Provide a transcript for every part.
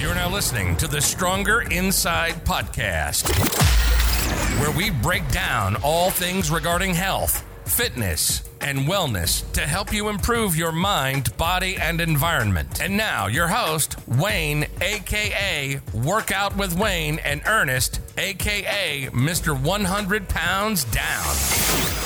You're now listening to the Stronger Inside podcast, where we break down all things regarding health, fitness, and wellness to help you improve your mind, body, and environment. And now, your host, Wayne, aka Workout with Wayne, and Ernest, aka Mr. 100 Pounds Down.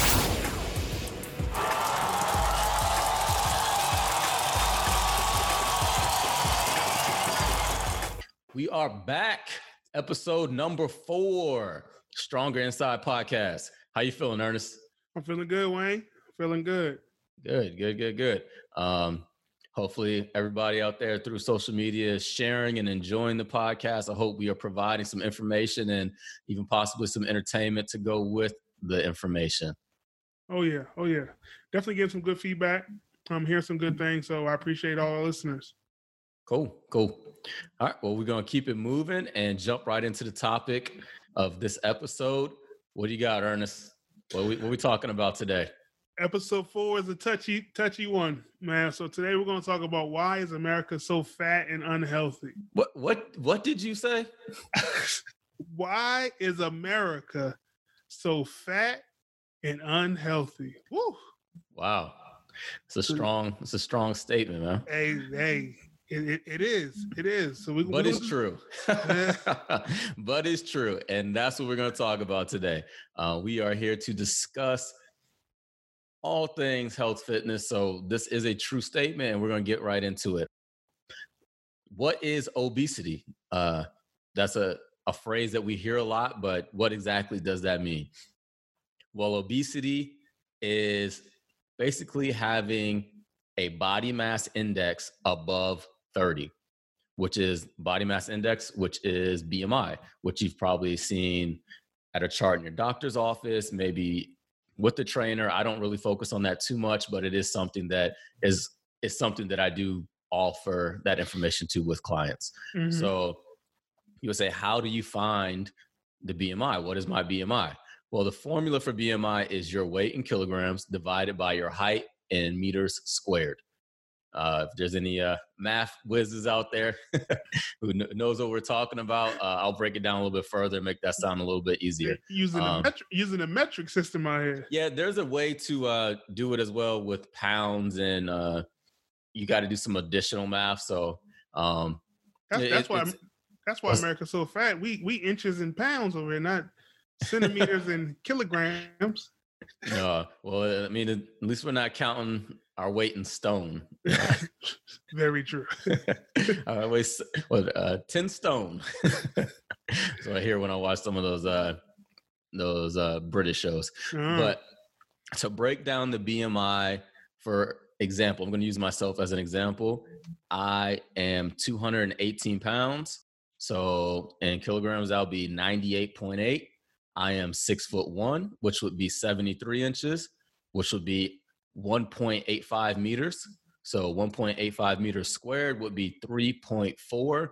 We are back. Episode number four, Stronger Inside Podcast. How you feeling, Ernest? I'm feeling good, Wayne. Feeling good. Good, good, good, good. Um, hopefully everybody out there through social media is sharing and enjoying the podcast. I hope we are providing some information and even possibly some entertainment to go with the information. Oh yeah, oh yeah. Definitely getting some good feedback. I'm hearing some good things, so I appreciate all our listeners. Cool, cool. All right, well, we're gonna keep it moving and jump right into the topic of this episode. What do you got, Ernest? What we what we talking about today? Episode four is a touchy, touchy one, man. So today we're gonna talk about why is America so fat and unhealthy? What what what did you say? why is America so fat and unhealthy? Woo. Wow. It's a strong, it's a strong statement, man. Hey, hey, it, it, it is. It is. So we, but it's true. but it's true. And that's what we're going to talk about today. Uh, we are here to discuss all things health fitness. So this is a true statement, and we're going to get right into it. What is obesity? Uh, that's a, a phrase that we hear a lot, but what exactly does that mean? Well, obesity is basically having a body mass index above 30, which is body mass index, which is BMI, which you've probably seen at a chart in your doctor's office, maybe with the trainer. I don't really focus on that too much, but it is something that is is something that I do offer that information to with clients. Mm-hmm. So you would say, how do you find the BMI? What is my BMI? Well, the formula for BMI is your weight in kilograms divided by your height in meters squared. Uh, if there's any uh, math whizzes out there who kn- knows what we're talking about, uh, I'll break it down a little bit further, and make that sound a little bit easier. Using um, a metric, using a metric system out here. Yeah, there's a way to uh, do it as well with pounds, and uh, you got to do some additional math. So um, that's, that's why that's why America's so fat. We we inches and pounds over here, not centimeters and kilograms. No, well, I mean, at least we're not counting our weight in stone. Very true. I weigh what uh, ten stone. so I hear when I watch some of those uh, those uh, British shows. Mm. But to break down the BMI, for example, I'm going to use myself as an example. I am 218 pounds. So in kilograms, I'll be 98.8. I am six foot one, which would be 73 inches, which would be 1.85 meters. So 1.85 meters squared would be 3.4.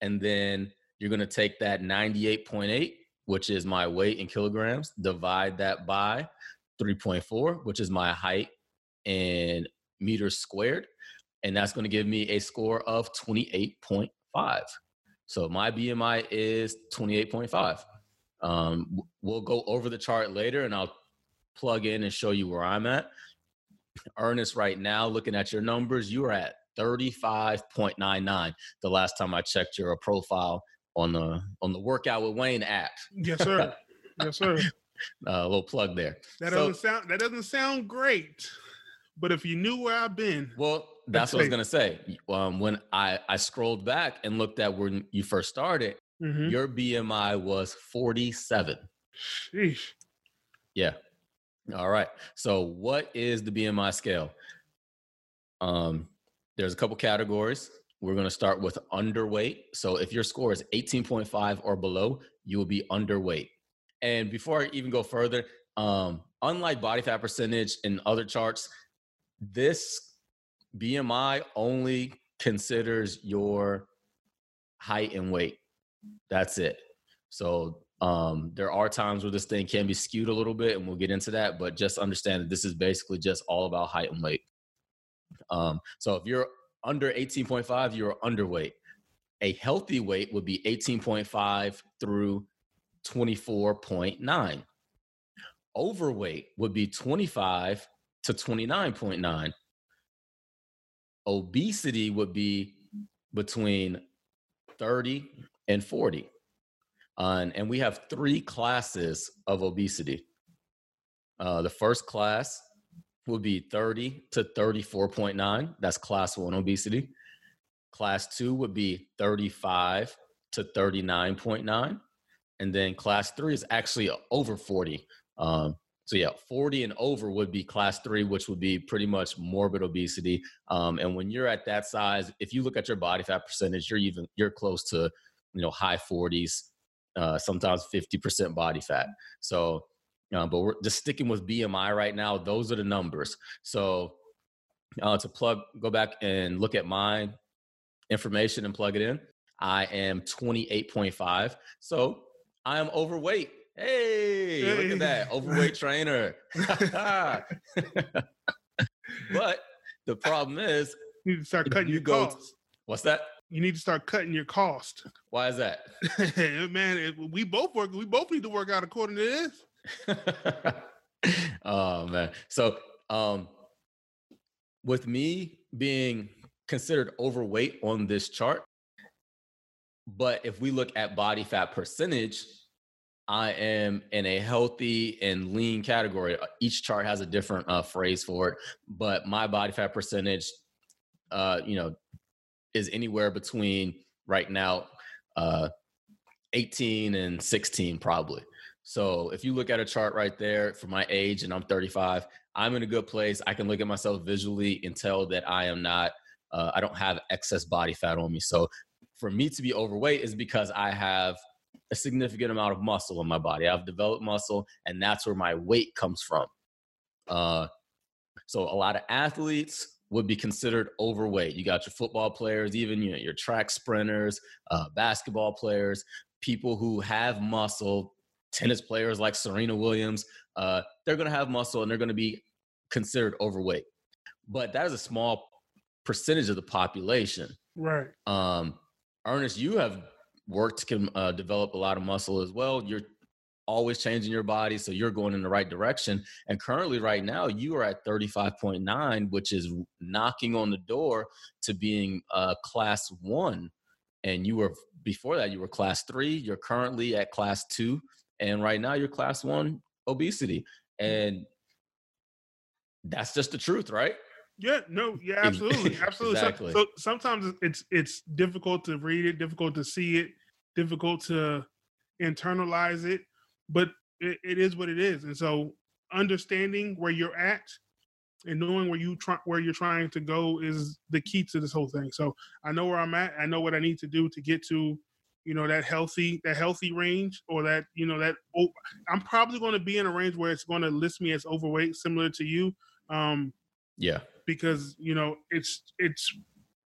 And then you're going to take that 98.8, which is my weight in kilograms, divide that by 3.4, which is my height in meters squared. And that's going to give me a score of 28.5. So my BMI is 28.5. Um, we'll go over the chart later and I'll plug in and show you where I'm at. Ernest, right now, looking at your numbers, you are at 35.99 the last time I checked your profile on the on the workout with Wayne app. Yes, sir. yes, sir. Uh, a little plug there. That so, doesn't sound that doesn't sound great, but if you knew where I've been, well, that's what I was gonna say. Um, when I I scrolled back and looked at when you first started, mm-hmm. your BMI was 47. Sheesh. Yeah, all right. So, what is the BMI scale? Um, there's a couple categories. We're going to start with underweight. So, if your score is 18.5 or below, you will be underweight. And before I even go further, um, unlike body fat percentage and other charts, this BMI only considers your height and weight. That's it. So um, there are times where this thing can be skewed a little bit, and we'll get into that. But just understand that this is basically just all about height and weight. Um, so if you're under 18.5, you're underweight. a healthy weight would be 18.5 through 24.9. Overweight would be 25 to 29.9. Obesity would be between 30 and 40. Uh, and we have three classes of obesity. Uh, the first class would be 30 to 34.9. That's class one obesity. Class two would be 35 to 39.9. And then class three is actually over 40. Um, so yeah, 40 and over would be class three, which would be pretty much morbid obesity. Um, and when you're at that size, if you look at your body fat percentage, you're even you're close to you know high 40s, uh, sometimes 50% body fat. So, uh, but we're just sticking with BMI right now. Those are the numbers. So uh, to plug, go back and look at my information and plug it in. I am 28.5. So I am overweight. Hey, hey. look at that. Overweight trainer. but the problem is you start cutting your go costs. what's that? You need to start cutting your cost. Why is that? Man, it, we both work. We both need to work out according to this. oh man. So um with me being considered overweight on this chart, but if we look at body fat percentage, I am in a healthy and lean category. Uh, each chart has a different uh, phrase for it, but my body fat percentage, uh, you know, is anywhere between right now uh, 18 and 16 probably. So if you look at a chart right there for my age and I'm 35, I'm in a good place. I can look at myself visually and tell that I am not, uh, I don't have excess body fat on me. So for me to be overweight is because I have a significant amount of muscle in my body. I've developed muscle, and that's where my weight comes from. Uh, so a lot of athletes would be considered overweight. You got your football players, even you know, your track sprinters, uh, basketball players, people who have muscle, tennis players like Serena Williams. Uh, they're going to have muscle and they're going to be considered overweight. But that is a small percentage of the population. Right. Um, Ernest, you have worked to uh, develop a lot of muscle as well. You're always changing your body, so you're going in the right direction. And currently, right now, you are at 35.9, which is knocking on the door to being uh, class one. And you were before that, you were class three. You're currently at class two, and right now you're class one obesity. And that's just the truth, right? Yeah, no, yeah, absolutely, absolutely. exactly. So, so, sometimes it's it's difficult to read it, difficult to see it, difficult to internalize it, but it, it is what it is. And so, understanding where you're at and knowing where you try where you're trying to go is the key to this whole thing. So I know where I'm at. I know what I need to do to get to, you know, that healthy that healthy range or that you know that oh, I'm probably going to be in a range where it's going to list me as overweight, similar to you. Um, yeah because you know it's it's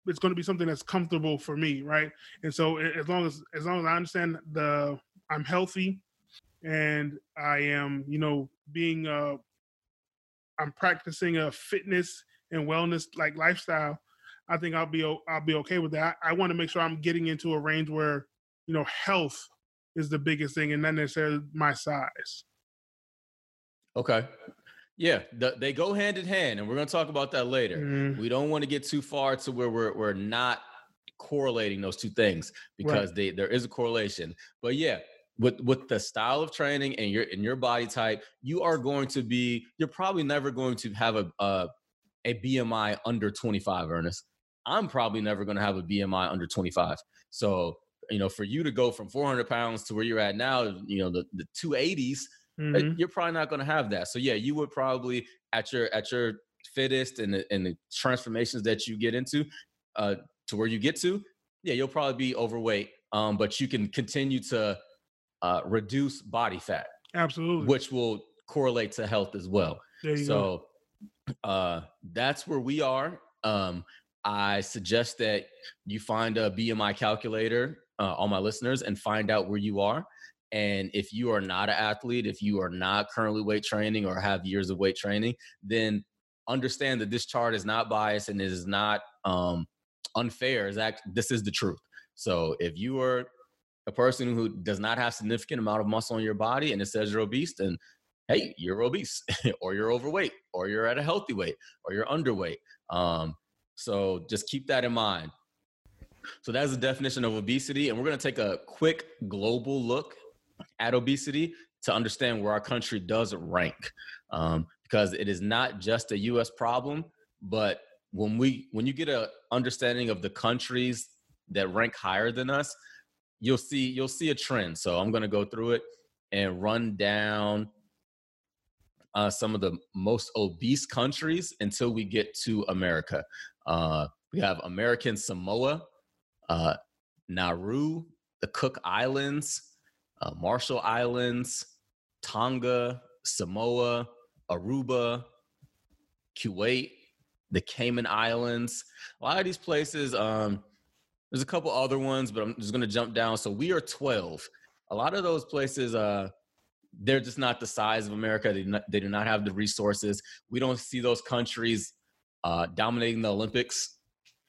it's going to be something that's comfortable for me right and so as long as as long as i understand the i'm healthy and i am you know being uh i'm practicing a fitness and wellness like lifestyle i think i'll be i'll be okay with that i, I want to make sure i'm getting into a range where you know health is the biggest thing and not necessarily my size okay yeah, the, they go hand in hand, and we're going to talk about that later. Mm. We don't want to get too far to where we're we're not correlating those two things because right. they there is a correlation. But yeah, with with the style of training and your and your body type, you are going to be you're probably never going to have a a, a BMI under 25, Ernest. I'm probably never going to have a BMI under 25. So you know, for you to go from 400 pounds to where you're at now, you know, the the 280s mm-hmm. you're probably not going to have that. So yeah, you would probably at your at your fittest and the, and the transformations that you get into uh, to where you get to, yeah, you'll probably be overweight. Um, but you can continue to uh, reduce body fat, absolutely, which will correlate to health as well. so uh, that's where we are. Um, I suggest that you find a BMI calculator, uh, all my listeners, and find out where you are. And if you are not an athlete, if you are not currently weight training or have years of weight training, then understand that this chart is not biased and it is not um, unfair is that this is the truth. So if you are a person who does not have significant amount of muscle in your body and it says you're obese, then hey, you're obese or you're overweight or you're at a healthy weight or you're underweight. Um, so just keep that in mind. So that's the definition of obesity. And we're going to take a quick global look at obesity to understand where our country does rank. Um, because it is not just a US problem, but when we when you get a understanding of the countries that rank higher than us, you'll see you'll see a trend. So I'm going to go through it and run down uh, some of the most obese countries until we get to America. Uh, we have American Samoa, uh, Nauru, the Cook Islands, uh, Marshall Islands, Tonga, Samoa, Aruba, Kuwait, the Cayman Islands. A lot of these places, um, there's a couple other ones, but I'm just going to jump down. So we are 12. A lot of those places, uh, they're just not the size of America. They, not, they do not have the resources. We don't see those countries uh, dominating the Olympics,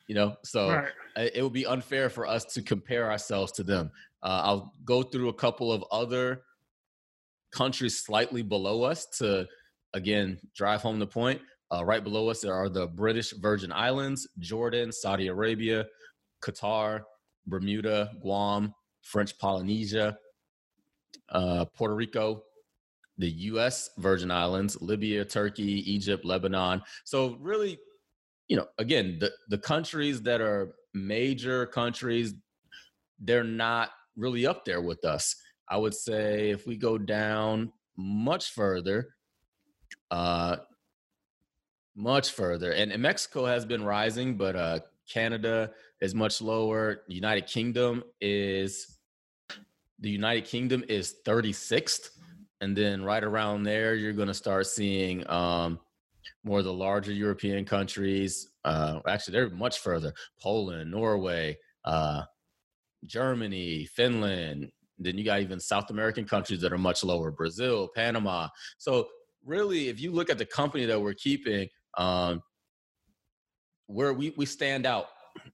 you know. So right. it, it would be unfair for us to compare ourselves to them. Uh, I'll go through a couple of other countries slightly below us to again drive home the point. Uh, right below us there are the British Virgin Islands, Jordan, Saudi Arabia, Qatar, Bermuda, Guam, French Polynesia, uh, Puerto Rico, the U.S. Virgin Islands, Libya, Turkey, Egypt, Lebanon. So really, you know, again, the the countries that are major countries, they're not really up there with us. I would say if we go down much further, uh, much further, and, and Mexico has been rising, but uh, Canada is much lower. United Kingdom is the United Kingdom is 36th. And then right around there, you're going to start seeing um, more of the larger European countries. Uh, actually, they're much further Poland, Norway, uh, Germany, Finland. Then you got even South American countries that are much lower Brazil, Panama. So, really, if you look at the company that we're keeping, um, where we, we stand out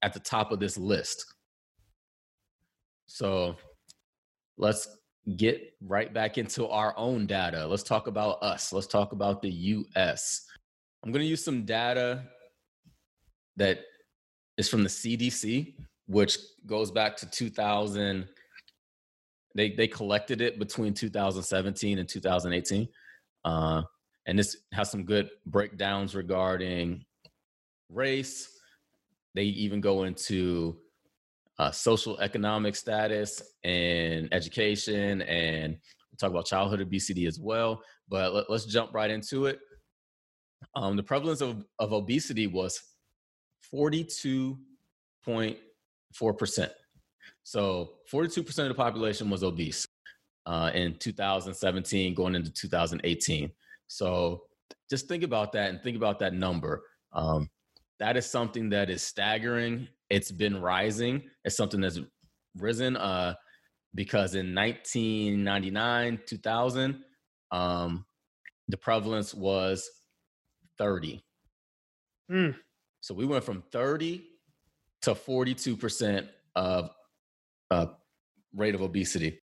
at the top of this list. So, let's get right back into our own data. Let's talk about us. Let's talk about the US. I'm going to use some data that is from the CDC, which goes back to 2000. They, they collected it between 2017 and 2018. Uh, and this has some good breakdowns regarding race. They even go into uh, social economic status and education and talk about childhood obesity as well but let, us jump right into it. Um, the prevalence of, of obesity was 42.4% so 42% of the population was obese uh, in 2017 going into 2018 so just think about that and think about that number. Um, that is something that is staggering it's been rising. It's something that's risen uh, because in 1999, 2000, um, the prevalence was 30. Mm. So we went from 30 to 42% of uh, rate of obesity.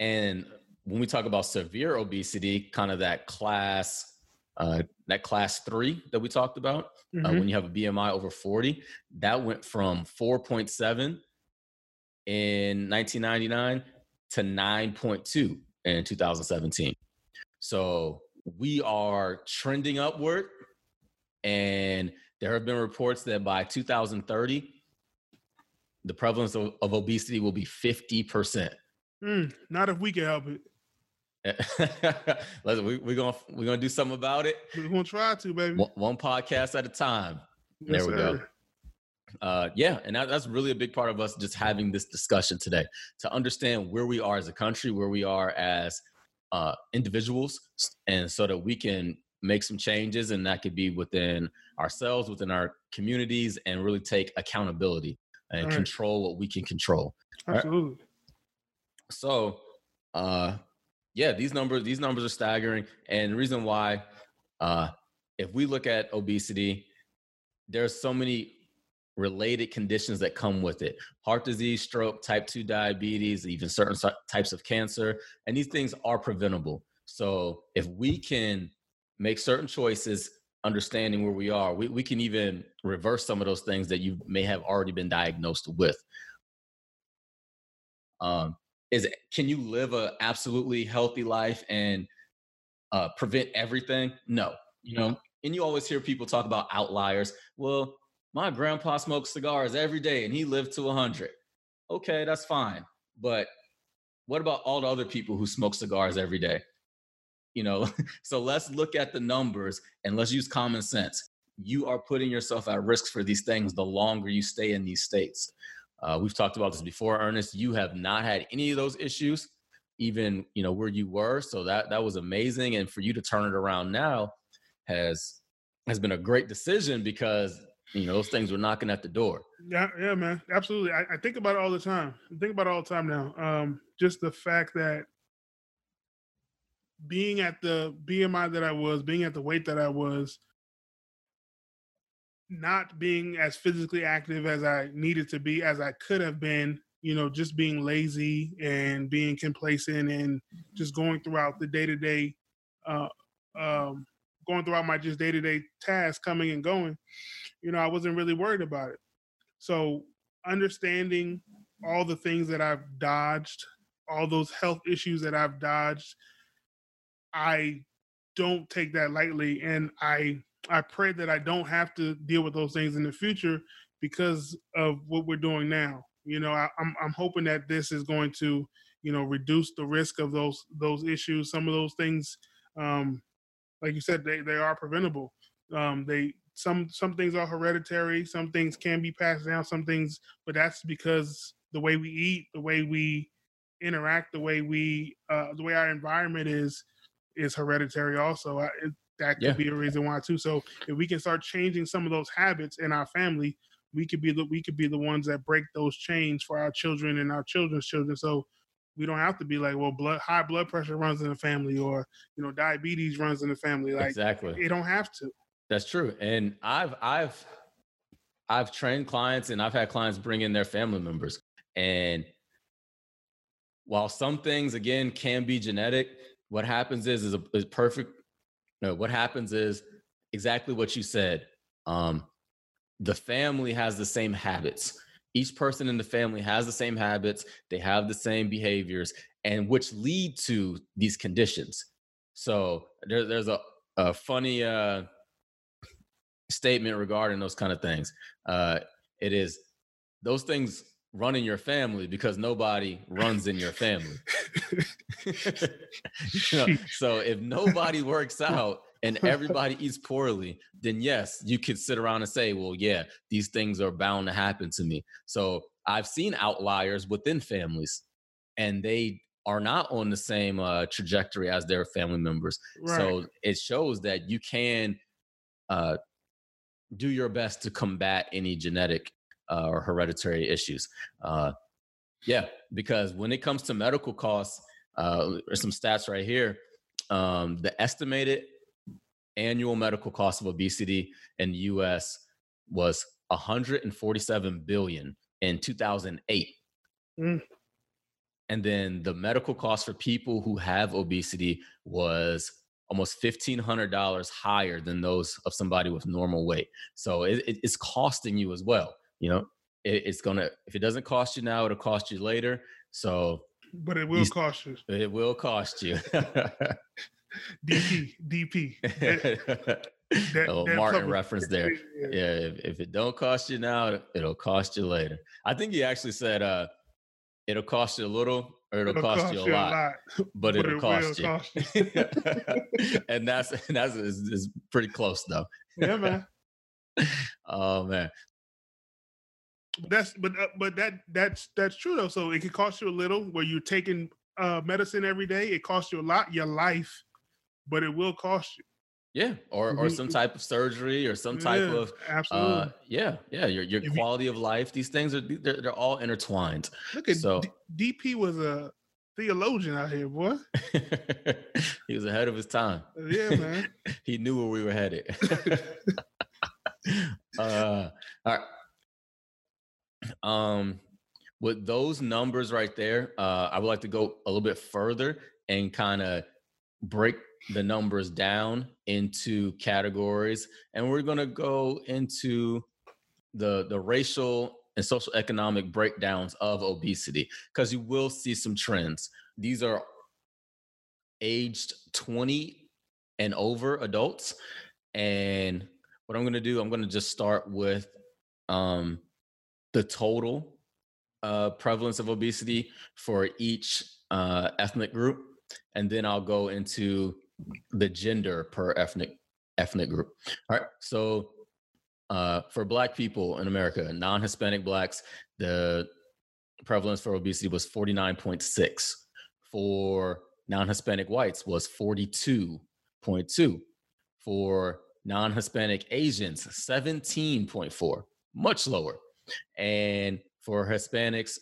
And when we talk about severe obesity, kind of that class uh, that class three that we talked about, uh, mm-hmm. uh, when you have a BMI over 40, that went from 4.7 in 1999 to 9.2 in 2017. So we are trending upward. And there have been reports that by 2030, the prevalence of, of obesity will be 50%. Mm, not if we can help it. We, we're gonna we're gonna do something about it. We're gonna try to, baby. One, one podcast at a time. Yes, there we sir. go. Uh, yeah, and that, that's really a big part of us just having this discussion today to understand where we are as a country, where we are as uh, individuals, and so that we can make some changes, and that could be within ourselves, within our communities, and really take accountability and right. control what we can control. Absolutely. Right? So, uh, yeah, these numbers these numbers are staggering, and the reason why, uh, if we look at obesity, there's so many related conditions that come with it heart disease, stroke, type 2 diabetes, even certain types of cancer. And these things are preventable. So if we can make certain choices, understanding where we are, we, we can even reverse some of those things that you may have already been diagnosed with. Um, is can you live a absolutely healthy life and uh, prevent everything? No, you know, and you always hear people talk about outliers. Well, my grandpa smoked cigars every day and he lived to 100. Okay, that's fine. But what about all the other people who smoke cigars every day? You know, so let's look at the numbers and let's use common sense. You are putting yourself at risk for these things the longer you stay in these states. Uh, we've talked about this before, Ernest. You have not had any of those issues, even you know where you were. So that that was amazing, and for you to turn it around now has has been a great decision because you know those things were knocking at the door. Yeah yeah man. Absolutely. I, I think about it all the time. I think about it all the time now. Um just the fact that being at the bmi that i was being at the weight that i was not being as physically active as i needed to be as i could have been you know just being lazy and being complacent and just going throughout the day-to-day uh um going throughout my just day-to-day tasks coming and going you know, I wasn't really worried about it. So understanding all the things that I've dodged, all those health issues that I've dodged, I don't take that lightly and I I pray that I don't have to deal with those things in the future because of what we're doing now. You know, I, am I'm, I'm hoping that this is going to, you know, reduce the risk of those those issues. Some of those things, um, like you said, they, they are preventable. Um, they some some things are hereditary some things can be passed down some things but that's because the way we eat the way we interact the way we uh the way our environment is is hereditary also I, it, that could yeah. be a reason why too so if we can start changing some of those habits in our family we could be the we could be the ones that break those chains for our children and our children's children so we don't have to be like well blood high blood pressure runs in the family or you know diabetes runs in the family like exactly it don't have to that's true. And I've I've I've trained clients and I've had clients bring in their family members. And while some things again can be genetic, what happens is is, a, is perfect. No, what happens is exactly what you said. Um, the family has the same habits. Each person in the family has the same habits. They have the same behaviors, and which lead to these conditions. So there, there's a, a funny uh, statement regarding those kind of things. Uh, it is those things run in your family because nobody runs in your family. you know, so if nobody works out and everybody eats poorly, then yes, you could sit around and say, well, yeah, these things are bound to happen to me. So I've seen outliers within families and they are not on the same uh, trajectory as their family members. Right. So it shows that you can uh, do your best to combat any genetic uh, or hereditary issues. Uh, yeah, because when it comes to medical costs, uh, there's some stats right here. Um, the estimated annual medical cost of obesity in the U.S. was 147 billion in 2008. Mm. And then the medical cost for people who have obesity was almost $1,500 higher than those of somebody with normal weight. So it, it, it's costing you as well. You know, it, it's to, if it doesn't cost you now, it'll cost you later. So, but it will cost you. It will cost you. DP, DP. That, oh, that Martin reference there. Yeah, if, if, it don't cost you now, it'll cost you later. I think he actually said, uh, "It'll cost you a little, or it'll, it'll cost, cost, you a lot, lot but, it'll it cost, you. cost you. and that's and that's is pretty close though. Yeah, man. oh man. That's but uh, but that that's that's true though. So it could cost you a little where you're taking uh, medicine every day. It costs you a lot, your life, but it will cost you. Yeah, or or some type of surgery or some type yeah, of uh, absolutely. Uh, yeah, yeah. Your your if quality you, of life. These things are they're, they're all intertwined. Look at so D- DP was a theologian out here, boy. he was ahead of his time. Uh, yeah, man. he knew where we were headed. uh, all right. Um, with those numbers right there, uh, I would like to go a little bit further and kind of break the numbers down into categories, and we're going to go into the the racial and social economic breakdowns of obesity because you will see some trends. These are aged 20 and over adults. And what I'm going to do, I'm going to just start with um, the total uh, prevalence of obesity for each uh, ethnic group. And then I'll go into the gender per ethnic ethnic group. All right. So uh, for Black people in America, non-Hispanic Blacks, the prevalence for obesity was 49.6. For non-Hispanic whites was 42.2. For non-Hispanic Asians, 17.4, much lower. And for Hispanics,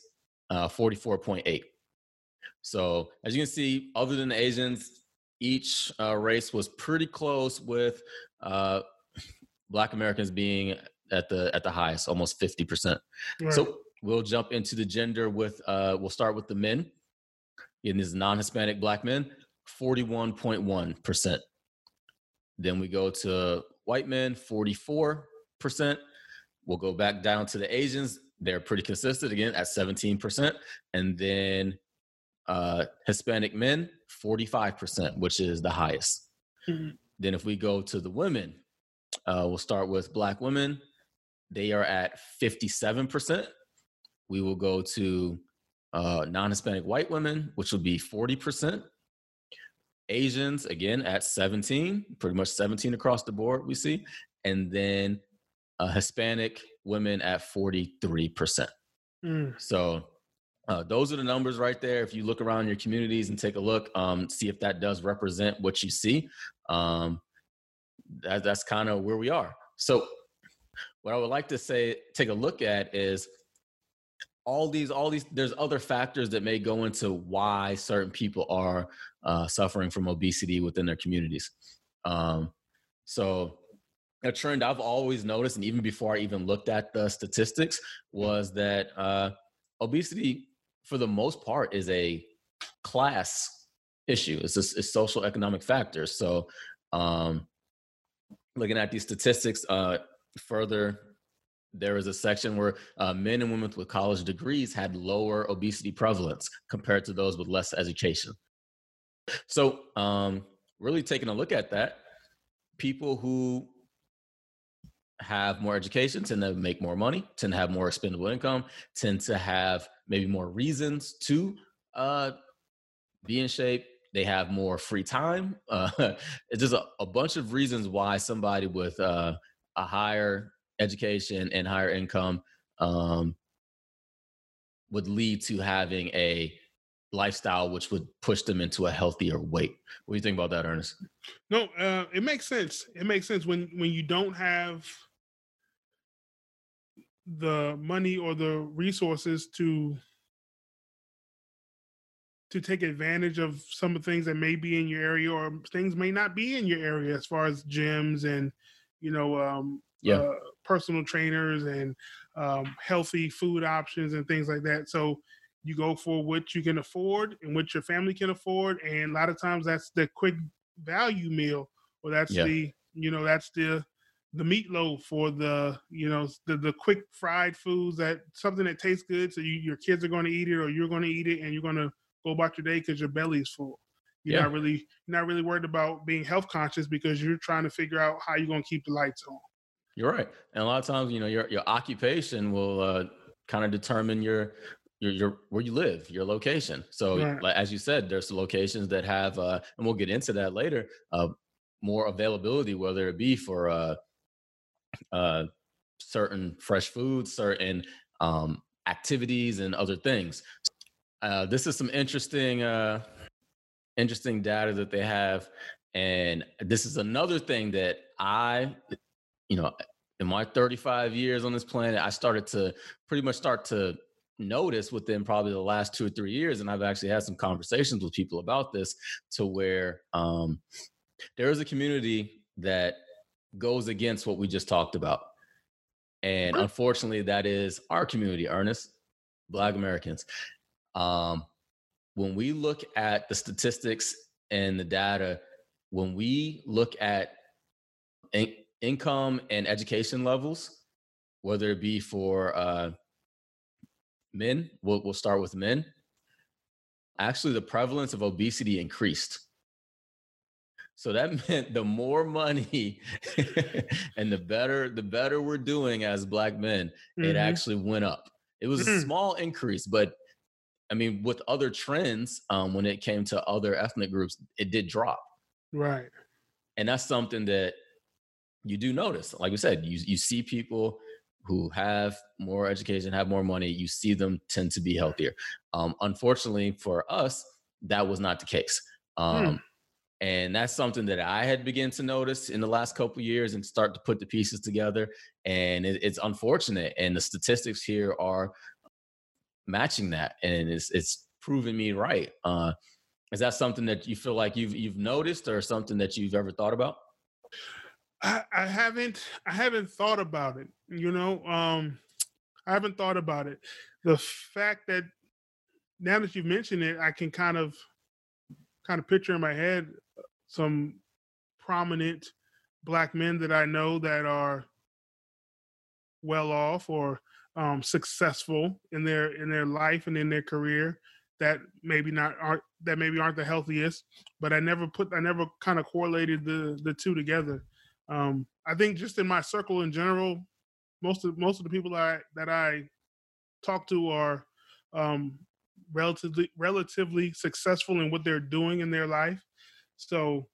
uh, 44.8. So as you can see, other than the Asians, each uh, race was pretty close with uh, Black Americans being at the at the highest, almost 50%. Right. So we'll jump into the gender with uh, we'll start with the men in these non-Hispanic black men, 41.1%. Then we go to white men, 44%. We'll go back down to the Asians. They're pretty consistent again at 17%. And then uh, Hispanic men, 45%, which is the highest. Mm-hmm. Then if we go to the women, uh, we'll start with black women. They are at 57%. We will go to uh, non-Hispanic white women, which would be 40%. Asians, again, at 17, pretty much 17 across the board, we see. And then uh, Hispanic women at 43%. Mm. So uh, those are the numbers right there. If you look around your communities and take a look, um, see if that does represent what you see. Um, that, that's kind of where we are. So, what I would like to say, take a look at is all these all these there's other factors that may go into why certain people are uh, suffering from obesity within their communities um, so a trend i've always noticed and even before i even looked at the statistics was that uh, obesity for the most part is a class issue it's a, social economic factors so um, looking at these statistics uh, further there was a section where uh, men and women with college degrees had lower obesity prevalence compared to those with less education. So, um, really taking a look at that, people who have more education tend to make more money, tend to have more expendable income, tend to have maybe more reasons to uh, be in shape. They have more free time. Uh, it's just a, a, bunch of reasons why somebody with uh, a higher education and higher income um, would lead to having a lifestyle which would push them into a healthier weight. What do you think about that, Ernest? No, uh, it makes sense. It makes sense when when you don't have the money or the resources to to take advantage of some of the things that may be in your area or things may not be in your area as far as gyms and you know um, yeah. Uh, personal trainers and um, healthy food options and things like that. So you go for what you can afford and what your family can afford, and a lot of times that's the quick value meal, or that's yeah. the you know that's the the meatloaf or the you know the the quick fried foods that something that tastes good, so you, your kids are going to eat it or you're going to eat it, and you're going to go about your day because your belly is full. You're yeah. not really you're not really worried about being health conscious because you're trying to figure out how you're going to keep the lights on. You're right, and a lot of times, you know, your your occupation will uh, kind of determine your your your where you live, your location. So, right. like, as you said, there's locations that have, uh, and we'll get into that later, uh, more availability, whether it be for uh, uh, certain fresh foods, certain um, activities, and other things. Uh, this is some interesting, uh, interesting data that they have, and this is another thing that I you know, in my 35 years on this planet, I started to pretty much start to notice within probably the last two or three years, and I've actually had some conversations with people about this, to where um, there is a community that goes against what we just talked about, And unfortunately, that is our community, Ernest, Black Americans. Um, when we look at the statistics and the data, when we look at in- income and education levels, whether it be for uh, men, we'll, we'll start with men. Actually, the prevalence of obesity increased. So that meant the more money and the better the better we're doing as black men, mm-hmm. it actually went up. It was mm-hmm. a small increase, but I mean, with other trends, um, when it came to other ethnic groups, it did drop. Right. And that's something that you do notice. Like we said, you you see people who have more education, have more money, you see them tend to be healthier. Um, unfortunately for us, that was not the case. Hmm. Um, and that's something that I had begun to notice in the last couple years and start to put the pieces together. And it, it's unfortunate, and the statistics here are matching that, and it's it's proving me right. Uh, is that something that you feel like you've you've noticed, or something that you've ever thought about? I, I haven't I haven't thought about it. You know, um, I haven't thought about it. The fact that now that you've mentioned it, I can kind of kind of picture in my head some prominent black men that I know that are well off or um, successful in their in their life and in their career that maybe not aren't that maybe aren't the healthiest but i never put i never kind of correlated the the two together um, i think just in my circle in general most of most of the people i that i talk to are um, relatively relatively successful in what they're doing in their life so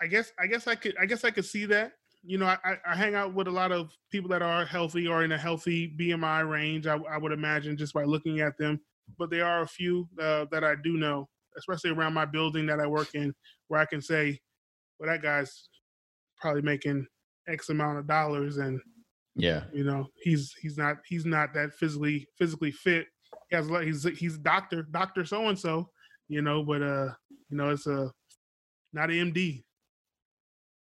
I guess I guess I could I guess I could see that. You know, I, I hang out with a lot of people that are healthy or in a healthy BMI range. I, I would imagine just by looking at them, but there are a few uh, that I do know, especially around my building that I work in, where I can say, "Well, that guy's probably making X amount of dollars," and yeah, you know, he's he's not he's not that physically physically fit. He has a lot, he's he's doctor doctor so and so, you know, but uh, you know, it's a not an MD.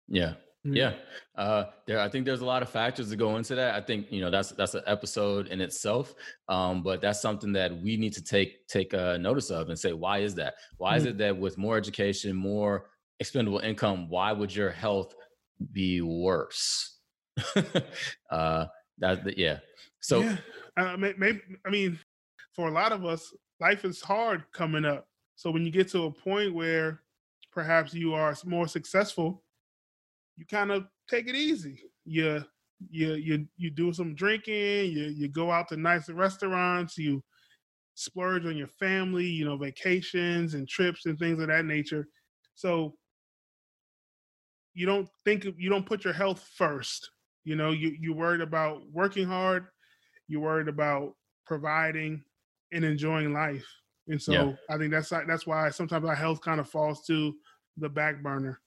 Yeah. Mm-hmm. Yeah. Uh there I think there's a lot of factors that go into that. I think, you know, that's that's an episode in itself. Um, but that's something that we need to take take uh notice of and say, why is that? Why mm-hmm. is it that with more education, more expendable income, why would your health be worse? uh that yeah. So yeah. Uh, maybe I mean, for a lot of us, life is hard coming up. So when you get to a point where perhaps you are more successful, you kind of take it easy. You you you you do some drinking, you you go out to nice restaurants, you splurge on your family, you know, vacations and trips and things of that nature. So you don't think you don't put your health first. You know, you you worried about working hard, you're worried about providing and enjoying life. And so yeah. I think that's that's why sometimes our health kind of falls to the back burner.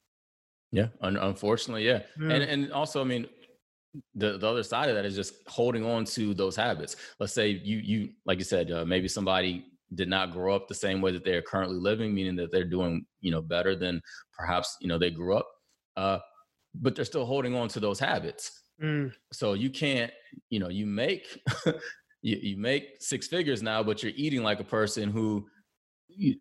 Yeah, un- unfortunately, yeah. yeah. And and also, I mean, the the other side of that is just holding on to those habits. Let's say you you like you said, uh, maybe somebody did not grow up the same way that they're currently living, meaning that they're doing you know better than perhaps you know they grew up, uh, but they're still holding on to those habits. Mm. So you can't, you know, you make you, you make six figures now, but you're eating like a person who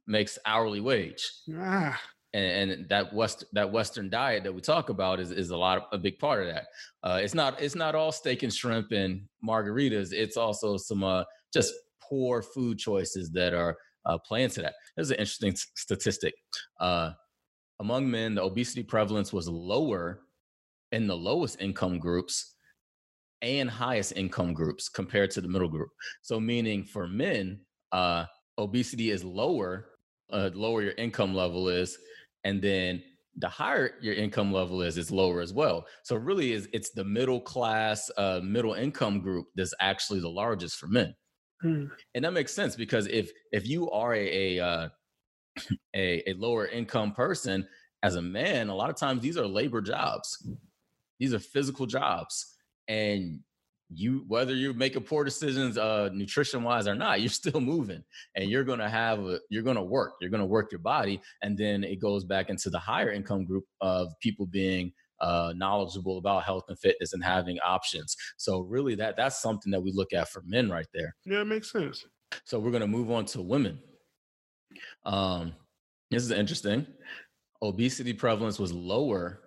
makes hourly wage. Ah. And, and, that west that Western diet that we talk about is, is a lot of, a big part of that. Uh, it's not it's not all steak and shrimp and margaritas. It's also some uh, just poor food choices that are uh, playing to that. There's an interesting statistic. Uh, among men, the obesity prevalence was lower in the lowest income groups and highest income groups compared to the middle group. So, meaning for men, uh, obesity is lower, uh, lower your income level is, and then the higher your income level is, it's lower as well. So, really, is it's the middle class, uh, middle income group that's actually the largest for men. Hmm. And that makes sense because if if you are a a, uh, a a lower income person as a man, a lot of times these are labor jobs. These are physical jobs and you whether you're making poor decisions uh nutrition wise or not you're still moving and you're gonna have a, you're gonna work you're gonna work your body and then it goes back into the higher income group of people being uh, knowledgeable about health and fitness and having options. So really, that that's something that we look at for men right there. Yeah, it makes sense. So we're gonna move on to women. Um, this is interesting. Obesity prevalence was lower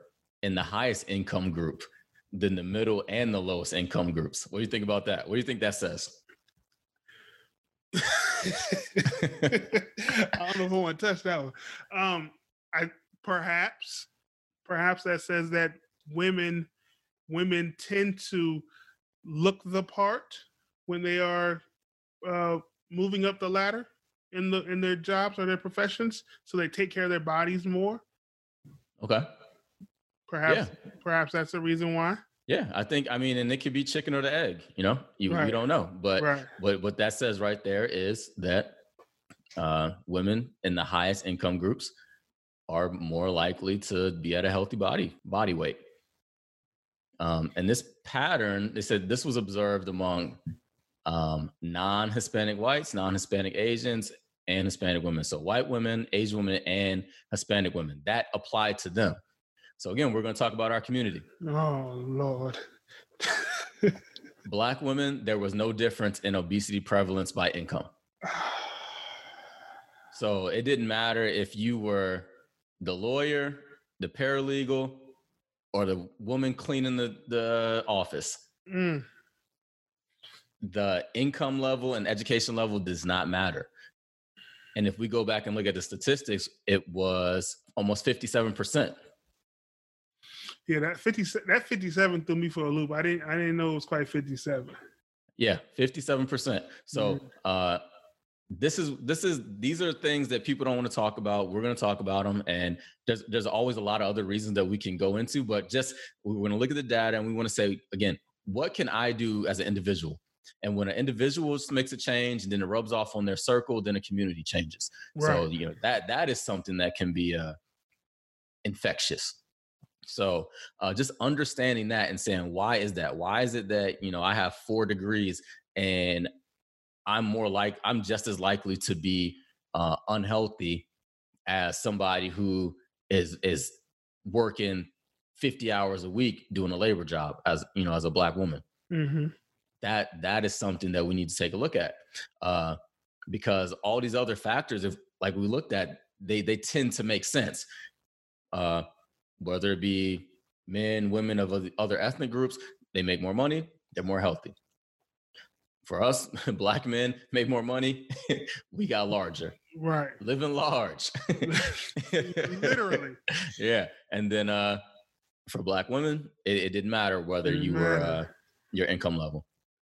in the highest income group than the middle and the lowest income groups. What do you think about that? What do you think that says? I don't know if I want to touch that one. Um, I perhaps, perhaps that says that women, women tend to look the part when they are uh, moving up the ladder in the in their jobs or their professions, so they take care of their bodies more. Okay. Perhaps, yeah. perhaps that's the reason why. Yeah, I think I mean, and it could be chicken or the egg. You know, you right. you don't know, but right. what what that says right there is that uh, women in the highest income groups are more likely to be at a healthy body body weight. Um, and this pattern, they said this was observed among um, non-Hispanic whites, non-Hispanic Asians, and Hispanic women. So white women, Asian women, and Hispanic women. That applied to them. So again, we're going to talk about our community. Oh Lord. Black women, there was no difference in obesity prevalence by income. so it didn't matter if you were the lawyer, the paralegal, or the woman cleaning the, the office. Mm. The income level and education level does not matter. And if we go back and look at the statistics, it was almost 57%. Yeah, that fifty that fifty seven threw me for a loop. I didn't I didn't know it was quite fifty seven. Yeah, fifty seven percent. So mm-hmm. uh, this is this is these are things that people don't want to talk about. We're going to talk about them, and there's there's always a lot of other reasons that we can go into. But just we want to look at the data, and we want to say again, what can I do as an individual? And when an individual makes a change, and then it rubs off on their circle, then a community changes. Right. So you know that that is something that can be uh, infectious. So uh, just understanding that and saying, why is that? Why is it that, you know, I have four degrees and I'm more like, I'm just as likely to be uh, unhealthy as somebody who is, is working 50 hours a week doing a labor job as, you know, as a black woman. Mm-hmm. That, that is something that we need to take a look at. Uh, because all these other factors, if like we looked at, they, they tend to make sense. Uh, whether it be men, women of other ethnic groups, they make more money, they're more healthy. For us, black men make more money, we got larger. Right. Living large. Literally. Yeah. And then uh for black women, it, it didn't matter whether you were uh, your income level.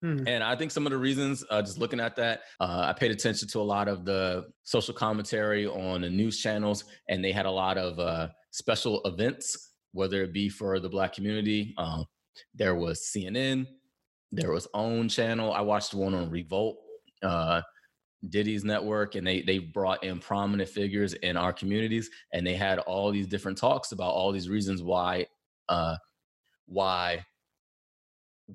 Hmm. And I think some of the reasons, uh, just looking at that, uh, I paid attention to a lot of the social commentary on the news channels, and they had a lot of uh, special events, whether it be for the Black community. Um, there was CNN, there was OWN channel. I watched one on Revolt, uh, Diddy's network, and they they brought in prominent figures in our communities, and they had all these different talks about all these reasons why uh, why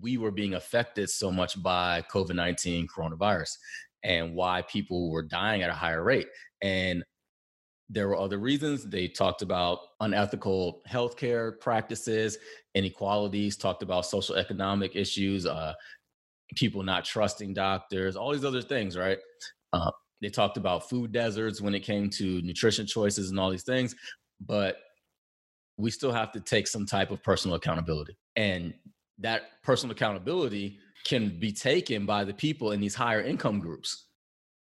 we were being affected so much by COVID 19 coronavirus and why people were dying at a higher rate. And there were other reasons. They talked about unethical healthcare practices, inequalities, talked about social economic issues, uh, people not trusting doctors, all these other things, right? Uh, they talked about food deserts when it came to nutrition choices and all these things. But we still have to take some type of personal accountability. And that personal accountability can be taken by the people in these higher income groups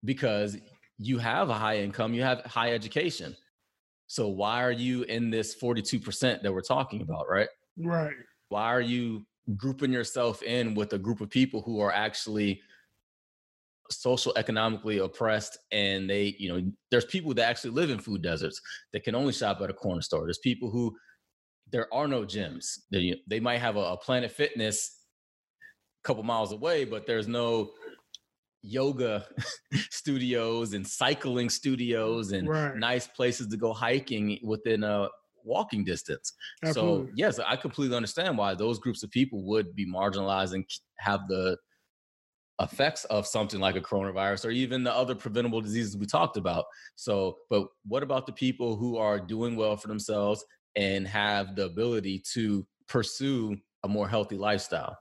because you have a high income, you have high education. So why are you in this 42% that we're talking about, right? Right. Why are you grouping yourself in with a group of people who are actually social economically oppressed and they, you know, there's people that actually live in food deserts that can only shop at a corner store. There's people who there are no gyms. They, they might have a, a Planet Fitness a couple miles away, but there's no yoga studios and cycling studios and right. nice places to go hiking within a walking distance. Absolutely. So yes, I completely understand why those groups of people would be marginalized and have the effects of something like a coronavirus or even the other preventable diseases we talked about. So, but what about the people who are doing well for themselves, and have the ability to pursue a more healthy lifestyle.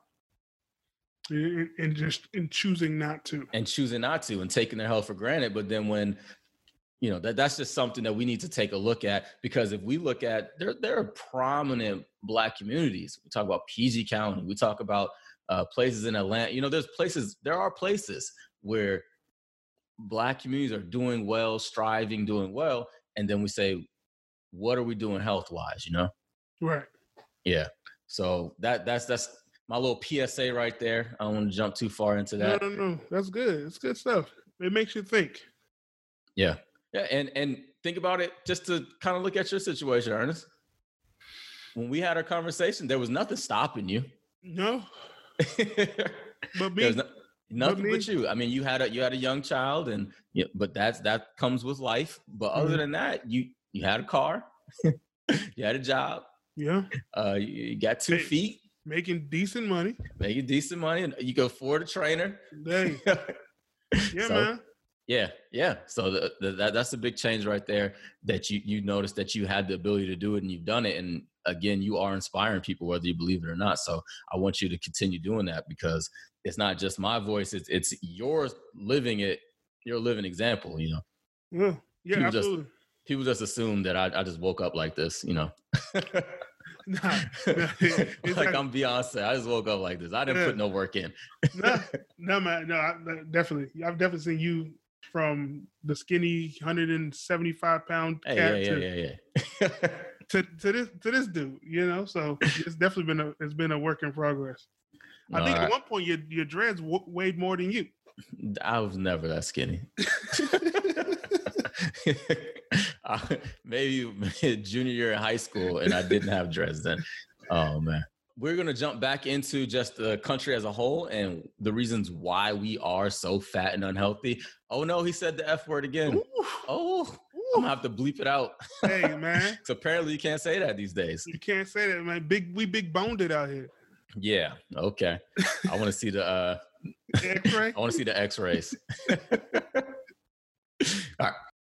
And, and just in choosing not to. And choosing not to and taking their health for granted but then when you know that that's just something that we need to take a look at because if we look at there there are prominent black communities. We talk about pg county we talk about uh, places in atlanta you know there's places there are places where black communities are doing well striving doing well and then we say what are we doing health wise you know right yeah so that that's that's my little psa right there i don't want to jump too far into that no no no that's good it's good stuff it makes you think yeah yeah, and and think about it just to kind of look at your situation, Ernest. When we had our conversation, there was nothing stopping you. No. but me. No, nothing but, but, you. I mean, you had a you had a young child, and yeah, but that's that comes with life. But other mm-hmm. than that, you you had a car, you had a job. Yeah. Uh, you, you got two hey, feet. Making decent money. Making decent money, and you can afford a trainer. Hey. yeah, so, man. Yeah, yeah. So the, the, that that's a big change right there. That you you noticed that you had the ability to do it and you've done it. And again, you are inspiring people whether you believe it or not. So I want you to continue doing that because it's not just my voice; it's it's yours living it. You're a living example. You know. Yeah. Yeah. People absolutely. Just, people just assume that I, I just woke up like this. You know. nah, nah, like, like, I'm Beyonce. I just woke up like this. I didn't yeah. put no work in. no, no, man. No, I, definitely. I've definitely seen you from the skinny 175 pound cat hey, yeah, to, yeah, yeah, to, to this to this dude, you know. So it's definitely been a it's been a work in progress. I think at one point your your dreads w- weighed more than you. I was never that skinny. uh, maybe junior year in high school, and I didn't have dreads then. Oh man we're going to jump back into just the country as a whole and the reasons why we are so fat and unhealthy. Oh no, he said the F word again. Ooh. Oh. I'm gonna have to bleep it out. Hey man. so apparently you can't say that these days. You can't say that, man. Big we big boned it out here. Yeah. Okay. I want to see the uh X-ray. I want to see the X-rays. All right.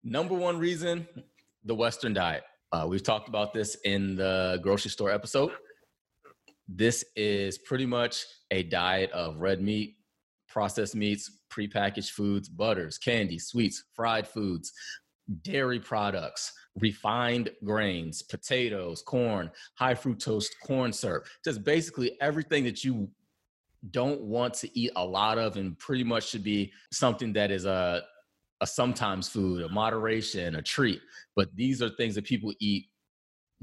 Number one reason, the Western diet. Uh, we've talked about this in the grocery store episode. This is pretty much a diet of red meat, processed meats, prepackaged foods, butters, candy, sweets, fried foods, dairy products, refined grains, potatoes, corn, high fructose corn syrup, just basically everything that you don't want to eat a lot of and pretty much should be something that is a a sometimes food, a moderation, a treat. But these are things that people eat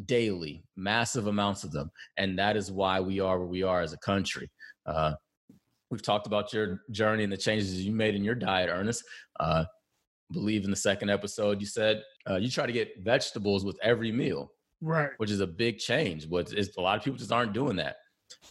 daily, massive amounts of them. And that is why we are where we are as a country. Uh, we've talked about your journey and the changes you made in your diet, Ernest. Uh, believe in the second episode, you said uh, you try to get vegetables with every meal, right? Which is a big change. But a lot of people just aren't doing that.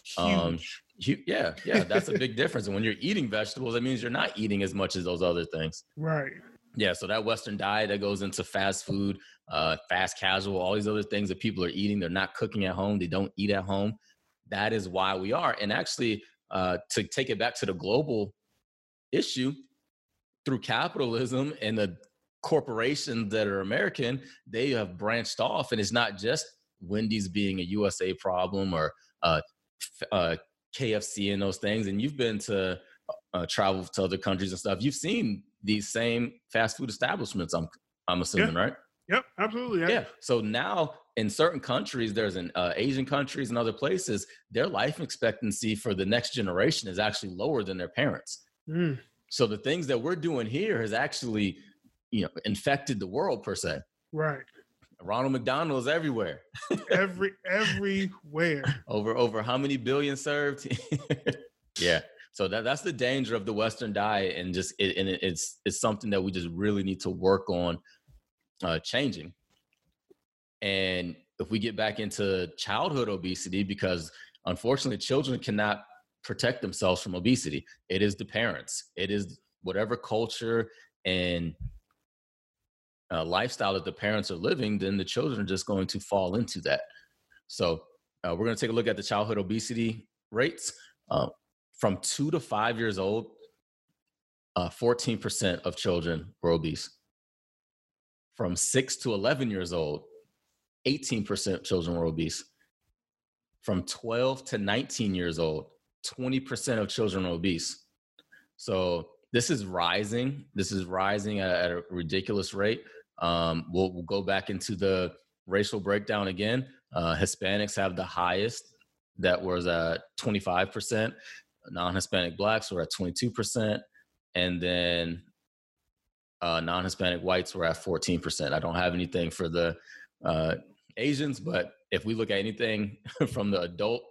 Huge. Um, yeah, yeah, that's a big difference. And when you're eating vegetables, that means you're not eating as much as those other things. Right. Yeah, so that Western diet that goes into fast food, uh, fast casual, all these other things that people are eating, they're not cooking at home, they don't eat at home. That is why we are. And actually, uh, to take it back to the global issue, through capitalism and the corporations that are American, they have branched off, and it's not just Wendy's being a USA problem or uh, uh, KFC and those things. And you've been to uh, travel to other countries and stuff. You've seen these same fast food establishments. I'm I'm assuming, yeah. right? Yep, absolutely. Yeah. yeah. So now in certain countries, there's an uh, Asian countries and other places, their life expectancy for the next generation is actually lower than their parents. Mm. So the things that we're doing here has actually, you know, infected the world per se. Right. Ronald McDonald's everywhere. Every everywhere. over over how many billion served? yeah. So that that's the danger of the Western diet, and just it, and it, it's it's something that we just really need to work on uh, changing. And if we get back into childhood obesity, because unfortunately children cannot protect themselves from obesity, it is the parents, it is whatever culture and uh, lifestyle that the parents are living, then the children are just going to fall into that. So uh, we're going to take a look at the childhood obesity rates. Uh, from two to five years old, uh, 14% of children were obese. From six to 11 years old, 18% of children were obese. From 12 to 19 years old, 20% of children are obese. So this is rising. This is rising at, at a ridiculous rate. Um, we'll, we'll, go back into the racial breakdown again. Uh, Hispanics have the highest, that was at 25%. Non Hispanic blacks were at 22%. And then uh, non Hispanic whites were at 14%. I don't have anything for the uh, Asians, but if we look at anything from the adult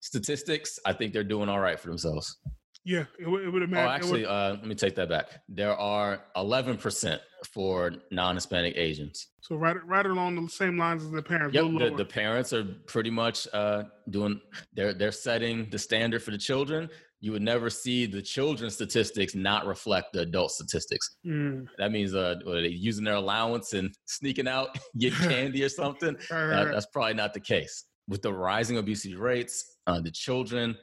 statistics, I think they're doing all right for themselves. Yeah, it, would, it would imagine. Oh, actually, uh, let me take that back. There are 11% for non-Hispanic Asians. So right, right along the same lines as the parents. Yep, the, the, parents are pretty much uh, doing. They're they're setting the standard for the children. You would never see the children's statistics not reflect the adult statistics. Mm. That means uh, using their allowance and sneaking out, get candy or something. That, that's probably not the case. With the rising obesity rates, uh, the children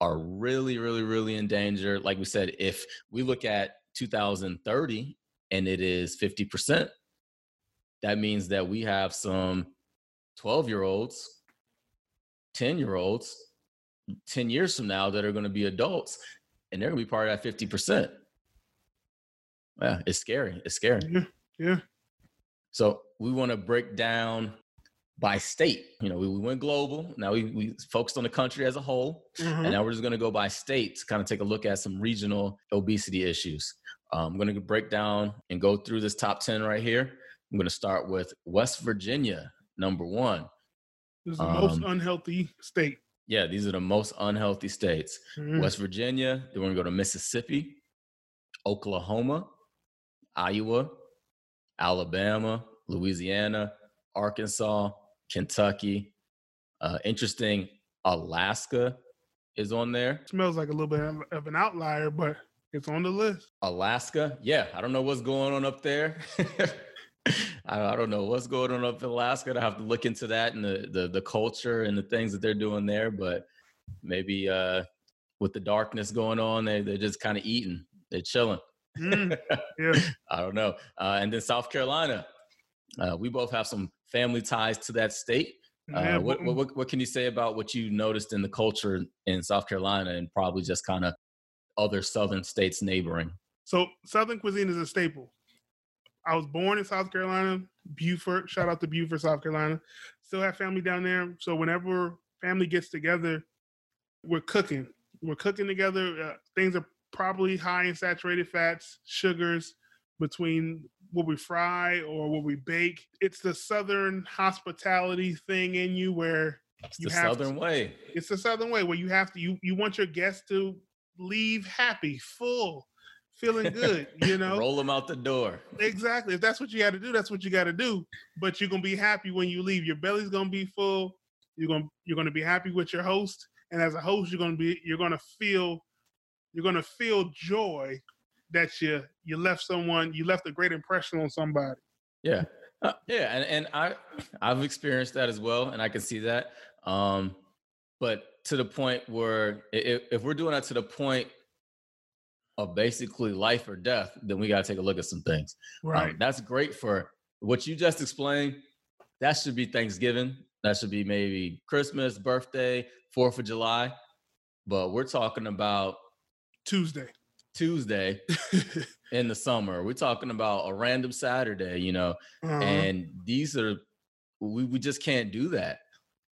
are really, really, really in danger. Like we said, if we look at 2030 and it is 50%, that means that we have some 12 year olds, 10 year olds, 10 years from now that are going to be adults and they're going to be part of that 50%. Yeah, it's scary. It's scary. Yeah. yeah. So we want to break down by state. You know, we, we went global. Now we, we focused on the country as a whole. Mm-hmm. And now we're just going to go by state to kind of take a look at some regional obesity issues. Um, I'm going to break down and go through this top 10 right here. I'm going to start with West Virginia, number one. This is the um, most unhealthy state. Yeah, these are the most unhealthy states. Mm-hmm. West Virginia, then we're going to go to Mississippi, Oklahoma, Iowa, Alabama, Louisiana, Arkansas, Kentucky. Uh, interesting, Alaska is on there. Smells like a little bit of an outlier, but it's on the list. Alaska, yeah. I don't know what's going on up there. I, don't know what's going on up in Alaska. I have to look into that and the, the the culture and the things that they're doing there. But maybe uh, with the darkness going on, they they're just kind of eating. They're chilling. Mm, yeah. I don't know. Uh, and then South Carolina, uh, we both have some family ties to that state. Uh, what, what, what can you say about what you noticed in the culture in South Carolina and probably just kind of other southern states neighboring? So Southern cuisine is a staple. I was born in South Carolina, Beaufort. Shout out to Beaufort, South Carolina. Still have family down there. So whenever family gets together, we're cooking. We're cooking together. Uh, things are probably high in saturated fats, sugars, between what we fry or what we bake. It's the southern hospitality thing in you where it's you the have southern to, way. It's the southern way where you have to you you want your guests to leave happy, full, feeling good, you know. Roll them out the door. Exactly. If that's what you got to do, that's what you got to do. But you're going to be happy when you leave. Your belly's going to be full. You're going to you're to be happy with your host, and as a host, you're to be you're to feel you're going to feel joy that you you left someone you left a great impression on somebody. Yeah. Uh, yeah and, and i i've experienced that as well and i can see that. Um but to the point where if, if we're doing that to the point of basically life or death then we got to take a look at some things. Um, right. um, that's great for what you just explained. That should be thanksgiving. That should be maybe christmas birthday fourth of july. But we're talking about tuesday Tuesday in the summer. We're talking about a random Saturday, you know, uh-huh. and these are we, we just can't do that.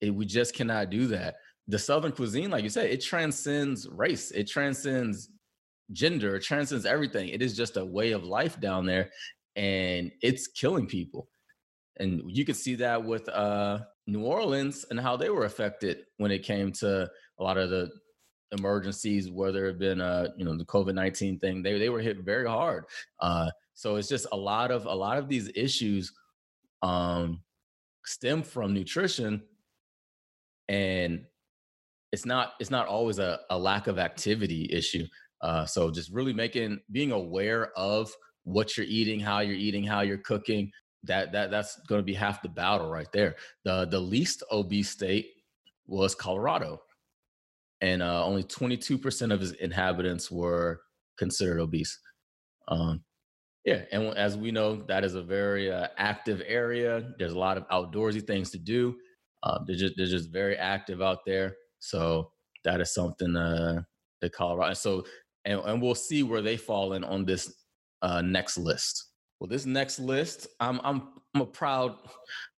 It, we just cannot do that. The Southern cuisine, like you said, it transcends race, it transcends gender, it transcends everything. It is just a way of life down there, and it's killing people. And you can see that with uh, New Orleans and how they were affected when it came to a lot of the emergencies, whether it been uh, you know the COVID nineteen thing, they they were hit very hard. Uh, so it's just a lot of a lot of these issues um, stem from nutrition, and it's not it's not always a, a lack of activity issue. Uh, so just really making being aware of what you're eating, how you're eating, how you're cooking. That that that's going to be half the battle right there. The the least obese state was Colorado and uh, only 22% of his inhabitants were considered obese. Um, Yeah, and as we know, that is a very uh, active area. There's a lot of outdoorsy things to do. Uh, they're just they're just very active out there. So that is something uh, that Colorado. So and, and we'll see where they fall in on this uh, next list. Well, this next list, I'm I'm I'm a proud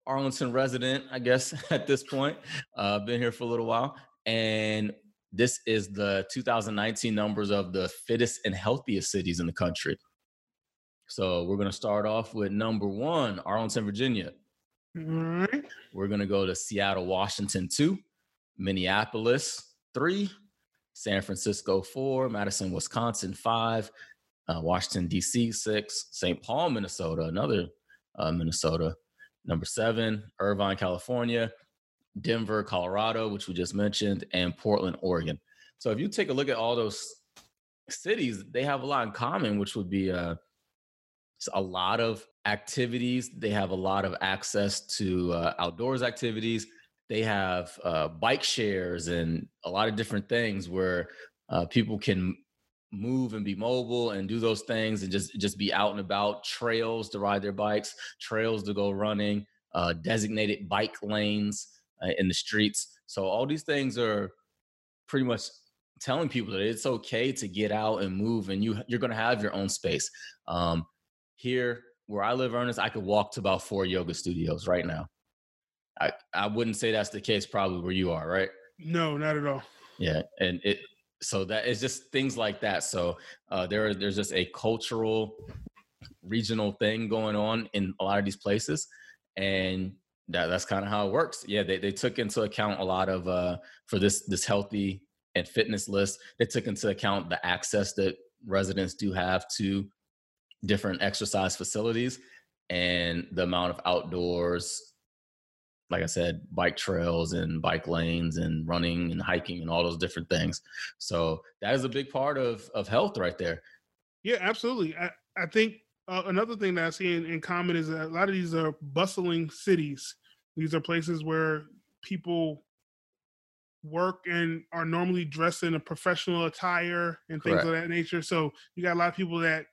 Arlington resident, I guess at this point. Uh, been here for a little while, and this is the 2019 numbers of the fittest and healthiest cities in the country. So we're going to start off with number one, Arlington, Virginia. Right. We're going to go to Seattle, Washington, two, Minneapolis, three, San Francisco, four, Madison, Wisconsin, five, uh, Washington, D.C., six, St. Paul, Minnesota, another uh, Minnesota, number seven, Irvine, California, Denver, Colorado, which we just mentioned, and Portland, Oregon. So if you take a look at all those cities, they have a lot in common, which would be uh, a lot of activities. They have a lot of access to uh, outdoors activities. They have uh, bike shares and a lot of different things where uh, people can move and be mobile and do those things and just just be out and about. Trails to ride their bikes, trails to go running, uh, designated bike lanes uh, in the streets. So all these things are pretty much telling people that it's okay to get out and move and you you're going to have your own space um, here where I live, Ernest, I could walk to about four yoga studios right now. I, I wouldn't say that's the case probably where you are, right? No, not at all. Yeah. And it so that is just things like that. So uh there there's just a cultural regional thing going on in a lot of these places. And that that's kind of how it works. Yeah, they, they took into account a lot of uh for this this healthy and fitness list, they took into account the access that residents do have to different exercise facilities and the amount of outdoors like I said, bike trails and bike lanes and running and hiking and all those different things. So that is a big part of of health right there. Yeah, absolutely. I, I think uh, another thing that I see in, in common is that a lot of these are bustling cities. These are places where people work and are normally dressed in a professional attire and things Correct. of that nature. So you got a lot of people that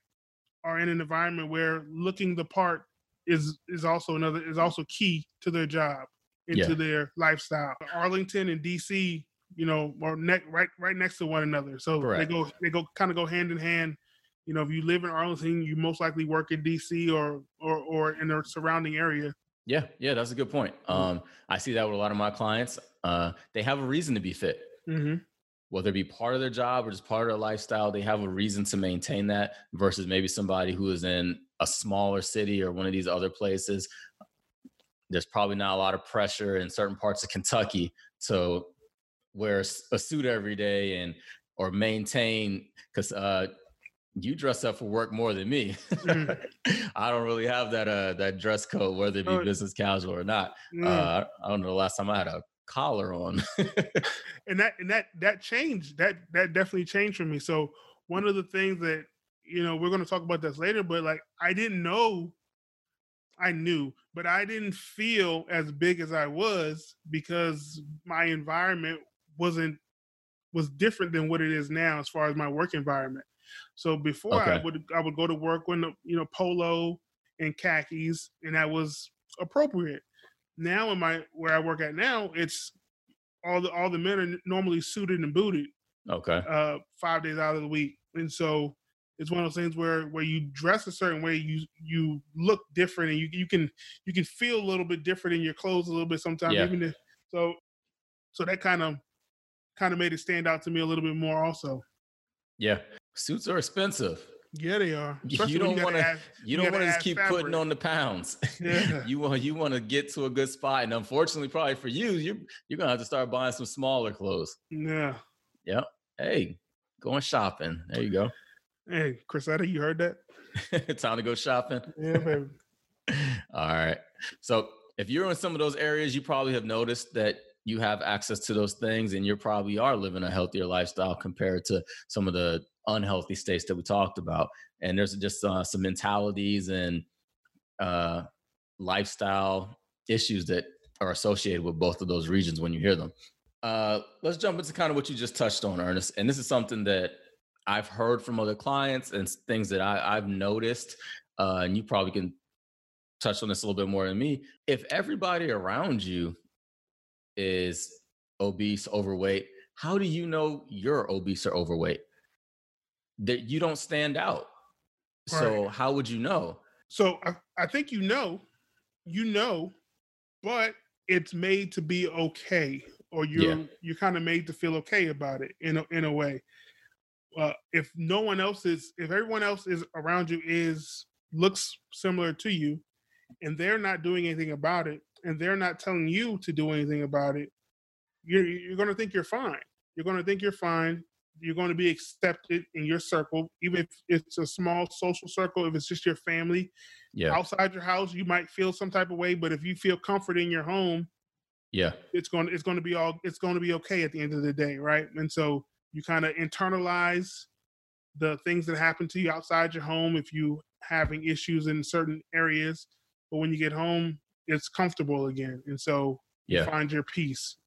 are in an environment where looking the part is is also another is also key to their job into yeah. their lifestyle. Arlington and DC, you know, are ne- right right next to one another. So Correct. they go they go kind of go hand in hand. You know, if you live in Arlington, you most likely work in DC or or or in the surrounding area. Yeah, yeah, that's a good point. Mm-hmm. Um, I see that with a lot of my clients. Uh, they have a reason to be fit. Mm-hmm whether it be part of their job or just part of their lifestyle, they have a reason to maintain that versus maybe somebody who is in a smaller city or one of these other places. There's probably not a lot of pressure in certain parts of Kentucky to wear a suit every day and or maintain because uh, you dress up for work more than me. Mm. I don't really have that uh, that dress code, whether it be oh. business casual or not. Mm. Uh, I don't know the last time I had a collar on. and that and that that changed. That that definitely changed for me. So one of the things that you know we're going to talk about this later, but like I didn't know. I knew, but I didn't feel as big as I was because my environment wasn't was different than what it is now as far as my work environment. So before okay. I would I would go to work when the you know polo and khakis, and that was appropriate now in my where I work at now, it's all the all the men are normally suited and booted. Okay. Uh, five days out of the week, and so it's one of those things where where you dress a certain way, you you look different, and you you can you can feel a little bit different in your clothes a little bit sometimes. Yeah. Even if, so, so that kind of kind of made it stand out to me a little bit more, also. Yeah, suits are expensive. Yeah, they are. Especially you don't want to. You don't want to keep fabric. putting on the pounds. Yeah. you want you want to get to a good spot, and unfortunately, probably for you, you you're gonna have to start buying some smaller clothes. Yeah. Yep. Hey, going shopping. There you go. Hey, Chrisetta, you heard that? Time to go shopping. Yeah, baby. All right. So if you're in some of those areas, you probably have noticed that you have access to those things and you probably are living a healthier lifestyle compared to some of the unhealthy states that we talked about. And there's just uh, some mentalities and uh, lifestyle issues that are associated with both of those regions when you hear them. Uh, let's jump into kind of what you just touched on, Ernest. And this is something that I've heard from other clients and things that I, I've noticed, uh, and you probably can touch on this a little bit more than me. If everybody around you is obese, overweight, how do you know you're obese or overweight? That you don't stand out. Right. So how would you know? So I, I think you know, you know, but it's made to be okay, or you're yeah. you're kind of made to feel okay about it in a, in a way. Uh, if no one else is, if everyone else is around you is looks similar to you, and they're not doing anything about it, and they're not telling you to do anything about it, you're you're going to think you're fine. You're going to think you're fine. You're going to be accepted in your circle, even if it's a small social circle. If it's just your family, yeah. Outside your house, you might feel some type of way, but if you feel comfort in your home, yeah, it's going it's going to be all it's going to be okay at the end of the day, right? And so you kind of internalize the things that happen to you outside your home if you having issues in certain areas but when you get home, it's comfortable again, and so yeah. you find your peace.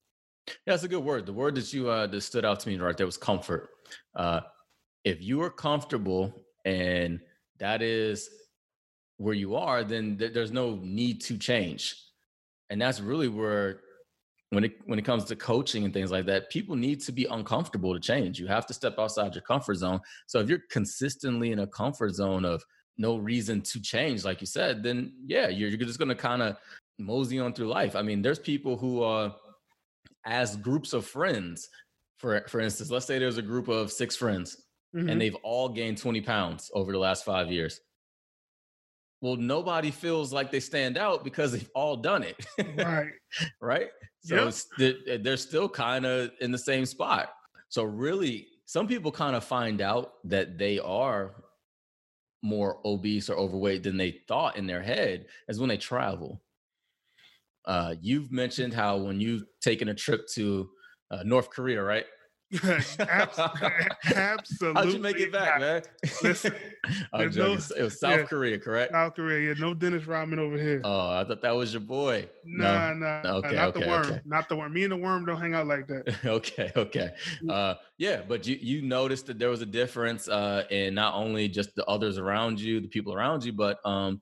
Yeah, that's a good word. The word that you uh, that stood out to me right there was comfort. Uh, if you are comfortable and that is where you are, then th- there's no need to change. And that's really where when it when it comes to coaching and things like that, people need to be uncomfortable to change. You have to step outside your comfort zone. So if you're consistently in a comfort zone of no reason to change, like you said, then yeah, you're, you're just going to kind of mosey on through life. I mean, there's people who, uh, as groups of friends, for for instance, let's say there's a group of six friends, mm-hmm. and they've all gained 20 pounds over the last five years. Well, nobody feels like they stand out because they've all done it. Right. right. So yep. they're still kind of in the same spot. So really, some people kind of find out that they are more obese or overweight than they thought in their head is when they travel. Uh, you've mentioned how when you've taken a trip to uh, North Korea, right? Absolutely. How'd you make it back, man? Listen, no, it was South yeah, Korea, correct? South Korea, yeah. No Dennis Rodman over here. Oh, I thought that was your boy. Nah, no. nah. Okay, not okay, the worm. Okay. Not the worm. Me and the worm don't hang out like that. okay, okay. Mm. Uh, yeah, but you you noticed that there was a difference uh, in not only just the others around you, the people around you, but um,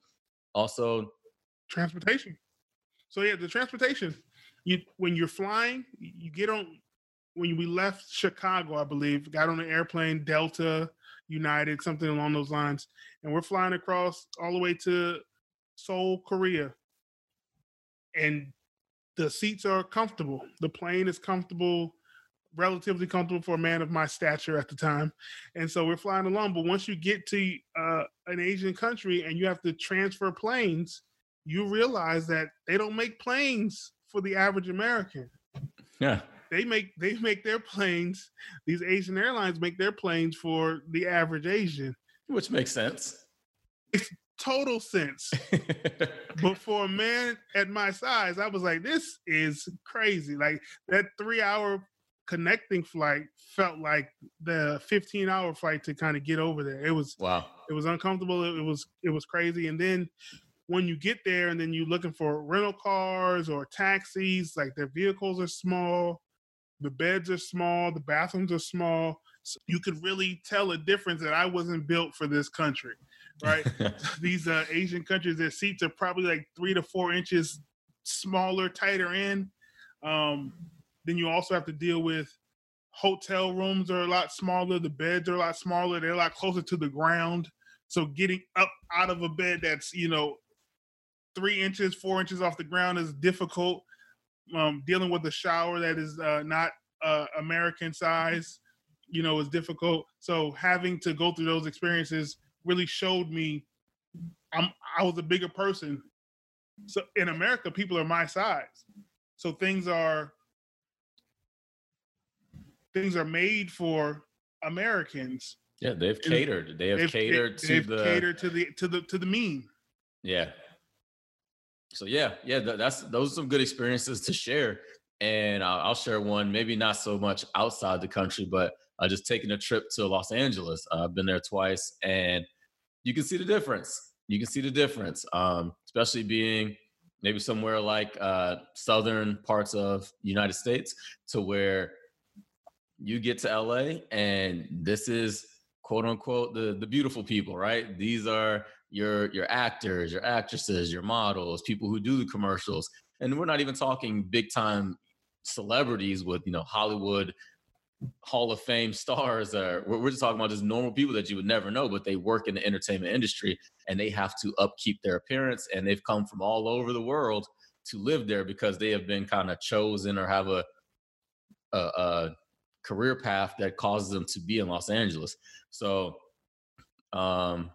also transportation. So yeah, the transportation. You when you're flying, you get on when we left Chicago, I believe, got on an airplane, Delta, United, something along those lines, and we're flying across all the way to Seoul, Korea. And the seats are comfortable. The plane is comfortable, relatively comfortable for a man of my stature at the time. And so we're flying along. But once you get to uh, an Asian country and you have to transfer planes, you realize that they don't make planes for the average American. Yeah they make they make their planes. These Asian airlines make their planes for the average Asian, which makes sense. It's total sense. but for a man at my size, I was like, this is crazy. Like that three hour connecting flight felt like the 15 hour flight to kind of get over there. It was wow. It was uncomfortable. It was it was crazy. And then when you get there and then you're looking for rental cars or taxis, like their vehicles are small. The beds are small, the bathrooms are small. So you could really tell a difference that I wasn't built for this country, right? These uh, Asian countries, their seats are probably like three to four inches smaller, tighter in. Um, then you also have to deal with hotel rooms are a lot smaller. The beds are a lot smaller. They're a lot closer to the ground. So getting up out of a bed that's you know three inches, four inches off the ground is difficult um, dealing with a shower that is uh, not uh, American size, you know, is difficult. So having to go through those experiences really showed me I'm I was a bigger person. So in America, people are my size. So things are things are made for Americans. Yeah, they've catered. They have they've, catered they've, to they've the catered to the to the to the mean. Yeah, so yeah, yeah, that's those are some good experiences to share. And I'll, I'll share one, maybe not so much outside the country, but uh, just taking a trip to Los Angeles. Uh, I've been there twice, and you can see the difference. You can see the difference, um, especially being maybe somewhere like uh, southern parts of United States, to where you get to LA, and this is quote unquote the the beautiful people, right? These are your your actors, your actresses, your models, people who do the commercials. And we're not even talking big time celebrities with, you know, Hollywood Hall of Fame stars or we're just talking about just normal people that you would never know, but they work in the entertainment industry and they have to upkeep their appearance and they've come from all over the world to live there because they have been kind of chosen or have a, a, a career path that causes them to be in Los Angeles. So um,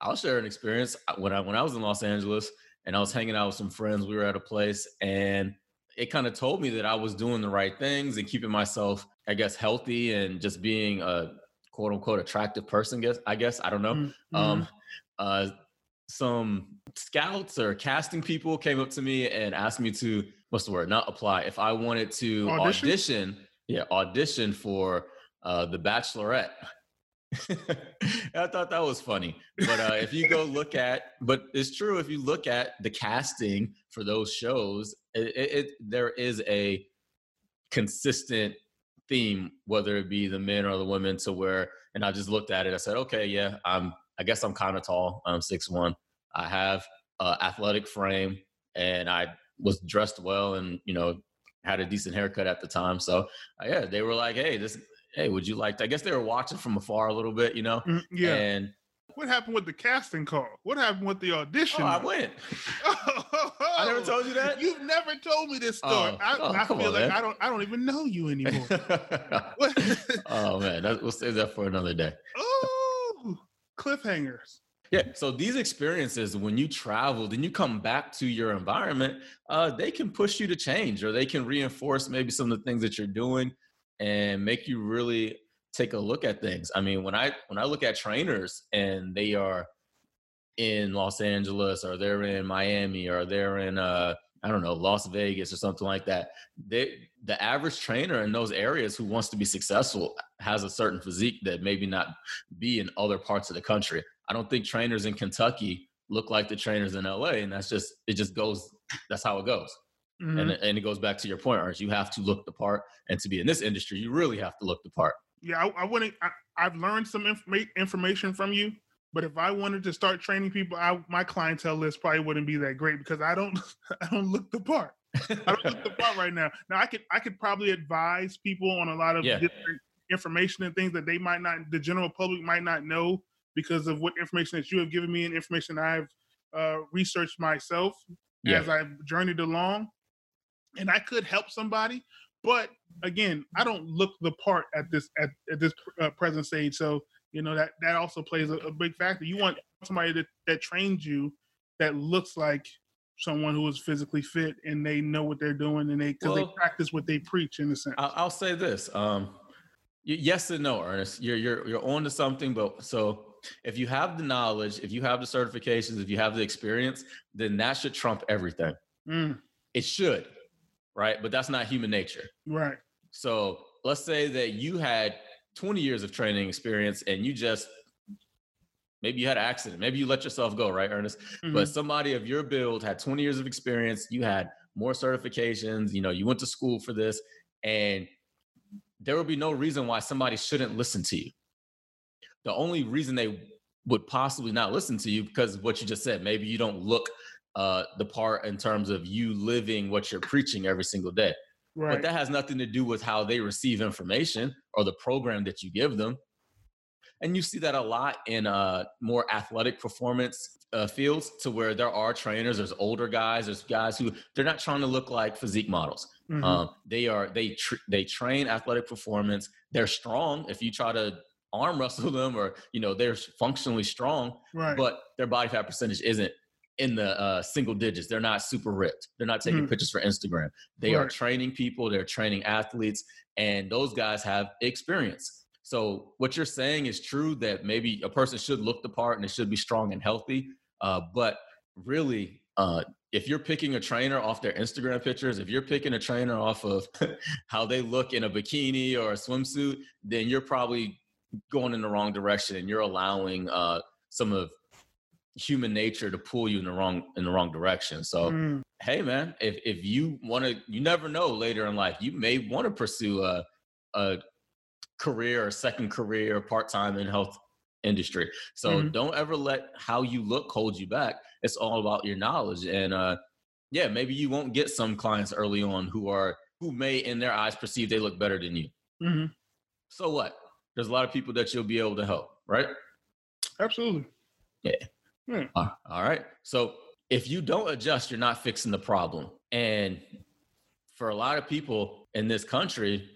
I'll share an experience when I when I was in Los Angeles and I was hanging out with some friends. We were at a place and it kind of told me that I was doing the right things and keeping myself, I guess, healthy and just being a quote unquote attractive person. Guess I guess I don't know. Mm-hmm. Um, uh, some scouts or casting people came up to me and asked me to what's the word? Not apply. If I wanted to audition, audition yeah, audition for uh, the Bachelorette. I thought that was funny. But uh, if you go look at, but it's true, if you look at the casting for those shows, it, it, there is a consistent theme, whether it be the men or the women, to where, and I just looked at it. I said, okay, yeah, I'm, I guess I'm kind of tall. I'm six one. I have uh, athletic frame, and I was dressed well, and you know, had a decent haircut at the time. So uh, yeah, they were like, hey, this hey, would you like to? I guess they were watching from afar a little bit, you know? Mm, yeah. And what happened with the casting call? What happened with the audition? Oh, I went. I never told you that. You've never told me this story. Oh, I, oh, I feel on, like man. I don't. I don't even know you anymore. oh man, that, we'll save that for another day. Oh, cliffhangers. Yeah. So these experiences, when you travel, then you come back to your environment, uh, they can push you to change, or they can reinforce maybe some of the things that you're doing and make you really take a look at things. I mean, when I when I look at trainers and they are in Los Angeles or they're in Miami or they're in uh I don't know, Las Vegas or something like that. They the average trainer in those areas who wants to be successful has a certain physique that maybe not be in other parts of the country. I don't think trainers in Kentucky look like the trainers in LA and that's just it just goes that's how it goes. Mm-hmm. And, and it goes back to your point, Ernest. You have to look the part, and to be in this industry, you really have to look the part. Yeah, I, I wouldn't. I, have learned some inf- information from you, but if I wanted to start training people, I, my clientele list probably wouldn't be that great because I don't. I don't look the part. I don't look the part right now. Now I could. I could probably advise people on a lot of yeah. different information and things that they might not, the general public might not know because of what information that you have given me and information I've uh, researched myself yeah. as I've journeyed along and I could help somebody. But again, I don't look the part at this at, at this uh, present stage. So you know that that also plays a, a big factor. You want somebody that, that trains you that looks like someone who is physically fit and they know what they're doing and they because well, they practice what they preach in a sense. I'll, I'll say this: um, yes and no, Ernest. You're you're you're on to something, but so if you have the knowledge, if you have the certifications, if you have the experience, then that should trump everything. Mm. It should right? But that's not human nature. Right. So let's say that you had 20 years of training experience and you just maybe you had an accident, maybe you let yourself go, right, Ernest? Mm-hmm. But somebody of your build had 20 years of experience, you had more certifications, you know, you went to school for this, and there would be no reason why somebody shouldn't listen to you. The only reason they would possibly not listen to you because of what you just said, maybe you don't look uh, the part in terms of you living what you're preaching every single day. Right. But that has nothing to do with how they receive information or the program that you give them. And you see that a lot in uh, more athletic performance uh, fields to where there are trainers, there's older guys, there's guys who they're not trying to look like physique models. Mm-hmm. Um, they are they tr- they train athletic performance. They're strong. If you try to arm wrestle them or you know they're functionally strong, right. but their body fat percentage isn't in the uh, single digits. They're not super ripped. They're not taking mm-hmm. pictures for Instagram. They right. are training people. They're training athletes, and those guys have experience. So what you're saying is true that maybe a person should look the part and it should be strong and healthy. Uh, but really, uh, if you're picking a trainer off their Instagram pictures, if you're picking a trainer off of how they look in a bikini or a swimsuit, then you're probably going in the wrong direction and you're allowing uh, some of human nature to pull you in the wrong in the wrong direction. So mm. hey man, if if you want to you never know later in life, you may want to pursue a a career or second career part-time in health industry. So mm-hmm. don't ever let how you look hold you back. It's all about your knowledge. And uh, yeah, maybe you won't get some clients early on who are who may in their eyes perceive they look better than you. Mm-hmm. So what? There's a lot of people that you'll be able to help, right? Absolutely. Yeah. Hmm. all right. So if you don't adjust, you're not fixing the problem. And for a lot of people in this country,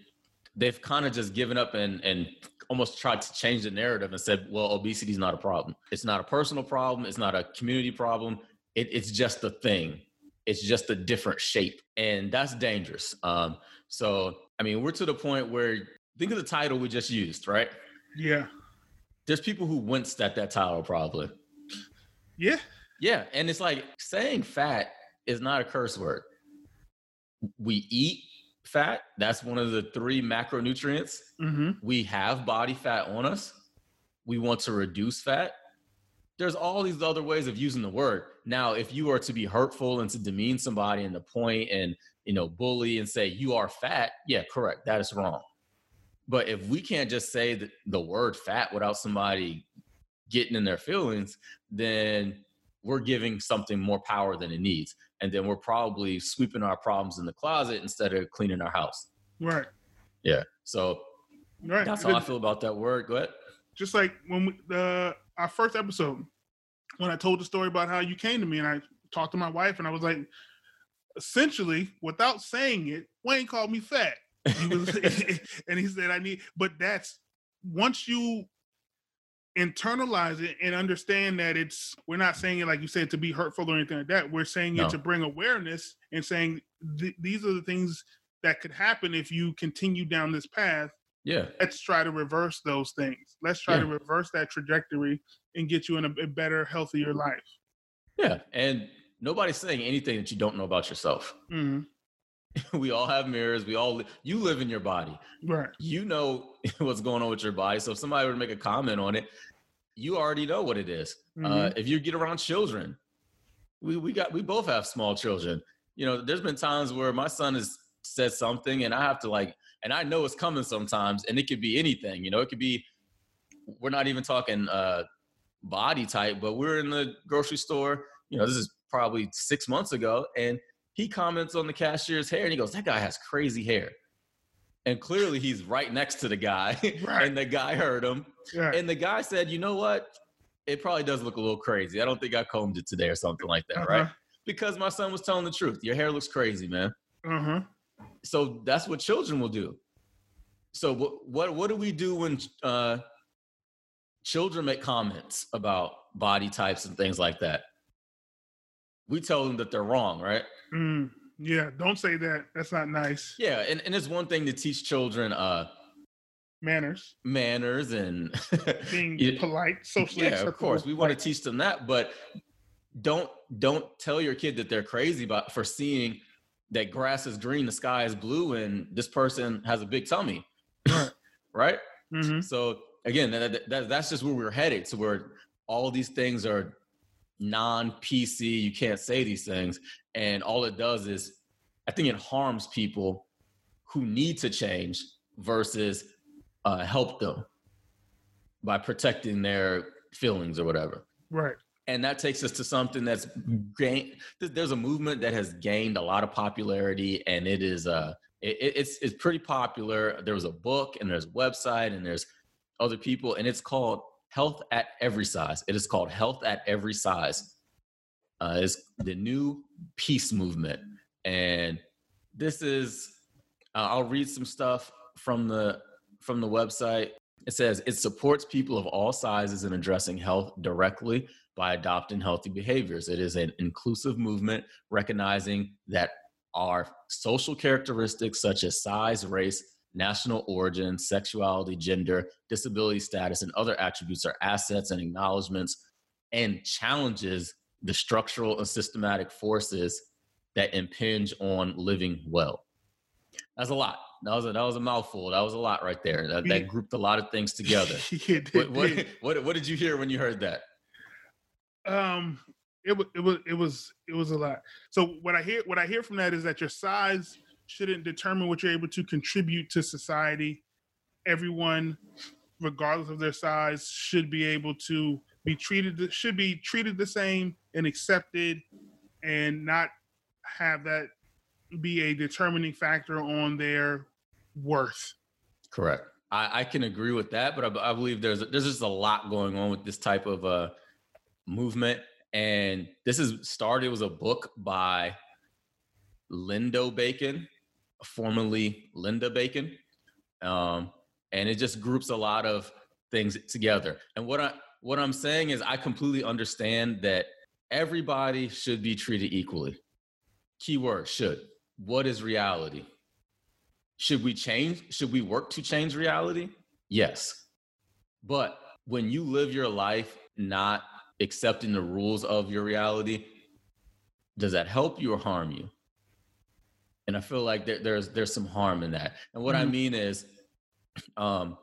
they've kind of just given up and and almost tried to change the narrative and said, well, obesity is not a problem. It's not a personal problem. It's not a community problem. It, it's just a thing. It's just a different shape. And that's dangerous. Um, so, I mean, we're to the point where think of the title we just used, right? Yeah. There's people who winced at that title probably. Yeah. Yeah. And it's like saying fat is not a curse word. We eat fat. That's one of the three macronutrients. Mm-hmm. We have body fat on us. We want to reduce fat. There's all these other ways of using the word. Now, if you are to be hurtful and to demean somebody and to point and you know bully and say you are fat, yeah, correct. That is wrong. But if we can't just say the, the word fat without somebody getting in their feelings, then we're giving something more power than it needs. And then we're probably sweeping our problems in the closet instead of cleaning our house. Right. Yeah. So right. that's how I feel about that word. Go ahead. Just like when we, the our first episode, when I told the story about how you came to me and I talked to my wife and I was like, essentially, without saying it, Wayne called me fat. He was, and he said, I need, but that's once you internalize it and understand that it's we're not saying it like you said to be hurtful or anything like that we're saying no. it to bring awareness and saying th- these are the things that could happen if you continue down this path yeah let's try to reverse those things let's try yeah. to reverse that trajectory and get you in a, a better healthier life yeah and nobody's saying anything that you don't know about yourself mm-hmm. we all have mirrors. We all you live in your body. Right. You know what's going on with your body. So if somebody were to make a comment on it, you already know what it is. Uh, mm-hmm. Uh, if you get around children, we we got we both have small children. You know, there's been times where my son has said something, and I have to like, and I know it's coming sometimes, and it could be anything. You know, it could be we're not even talking uh, body type, but we're in the grocery store. You know, this is probably six months ago, and he comments on the cashier's hair and he goes, That guy has crazy hair. And clearly he's right next to the guy. Right. and the guy heard him. Right. And the guy said, You know what? It probably does look a little crazy. I don't think I combed it today or something like that, uh-huh. right? Because my son was telling the truth. Your hair looks crazy, man. Uh-huh. So that's what children will do. So what what what do we do when uh, children make comments about body types and things like that? We tell them that they're wrong, right? Mm, yeah, don't say that. That's not nice. Yeah, and, and it's one thing to teach children uh manners. Manners and being you, polite, socially. Yeah, of course. We want to teach them that, but don't don't tell your kid that they're crazy about for seeing that grass is green, the sky is blue, and this person has a big tummy. Right. right? Mm-hmm. So again, that, that, that's just where we're headed. So where all these things are non-PC, you can't say these things. And all it does is, I think it harms people who need to change versus uh, help them by protecting their feelings or whatever. Right. And that takes us to something that's gained. There's a movement that has gained a lot of popularity, and it is uh, it, it's it's pretty popular. There was a book, and there's a website, and there's other people, and it's called Health at Every Size. It is called Health at Every Size. Uh, it's the new peace movement, and this is. Uh, I'll read some stuff from the from the website. It says it supports people of all sizes in addressing health directly by adopting healthy behaviors. It is an inclusive movement recognizing that our social characteristics such as size, race, national origin, sexuality, gender, disability status, and other attributes are assets and acknowledgments and challenges the structural and systematic forces that impinge on living well. That's a lot. That was a, that was a mouthful. That was a lot right there. That, that grouped a lot of things together. what, what, what, what did you hear when you heard that? Um, it was it was it was it was a lot. So what I hear what I hear from that is that your size shouldn't determine what you're able to contribute to society. Everyone regardless of their size, should be able to be treated should be treated the same and accepted, and not have that be a determining factor on their worth. Correct. I, I can agree with that, but I, I, believe there's there's just a lot going on with this type of uh, movement, and this is started. It was a book by Lindo Bacon, formerly Linda Bacon, um, and it just groups a lot of things together. And what I what I'm saying is, I completely understand that everybody should be treated equally. Keyword should. What is reality? Should we change? Should we work to change reality? Yes. But when you live your life not accepting the rules of your reality, does that help you or harm you? And I feel like there, there's there's some harm in that. And what mm-hmm. I mean is, um,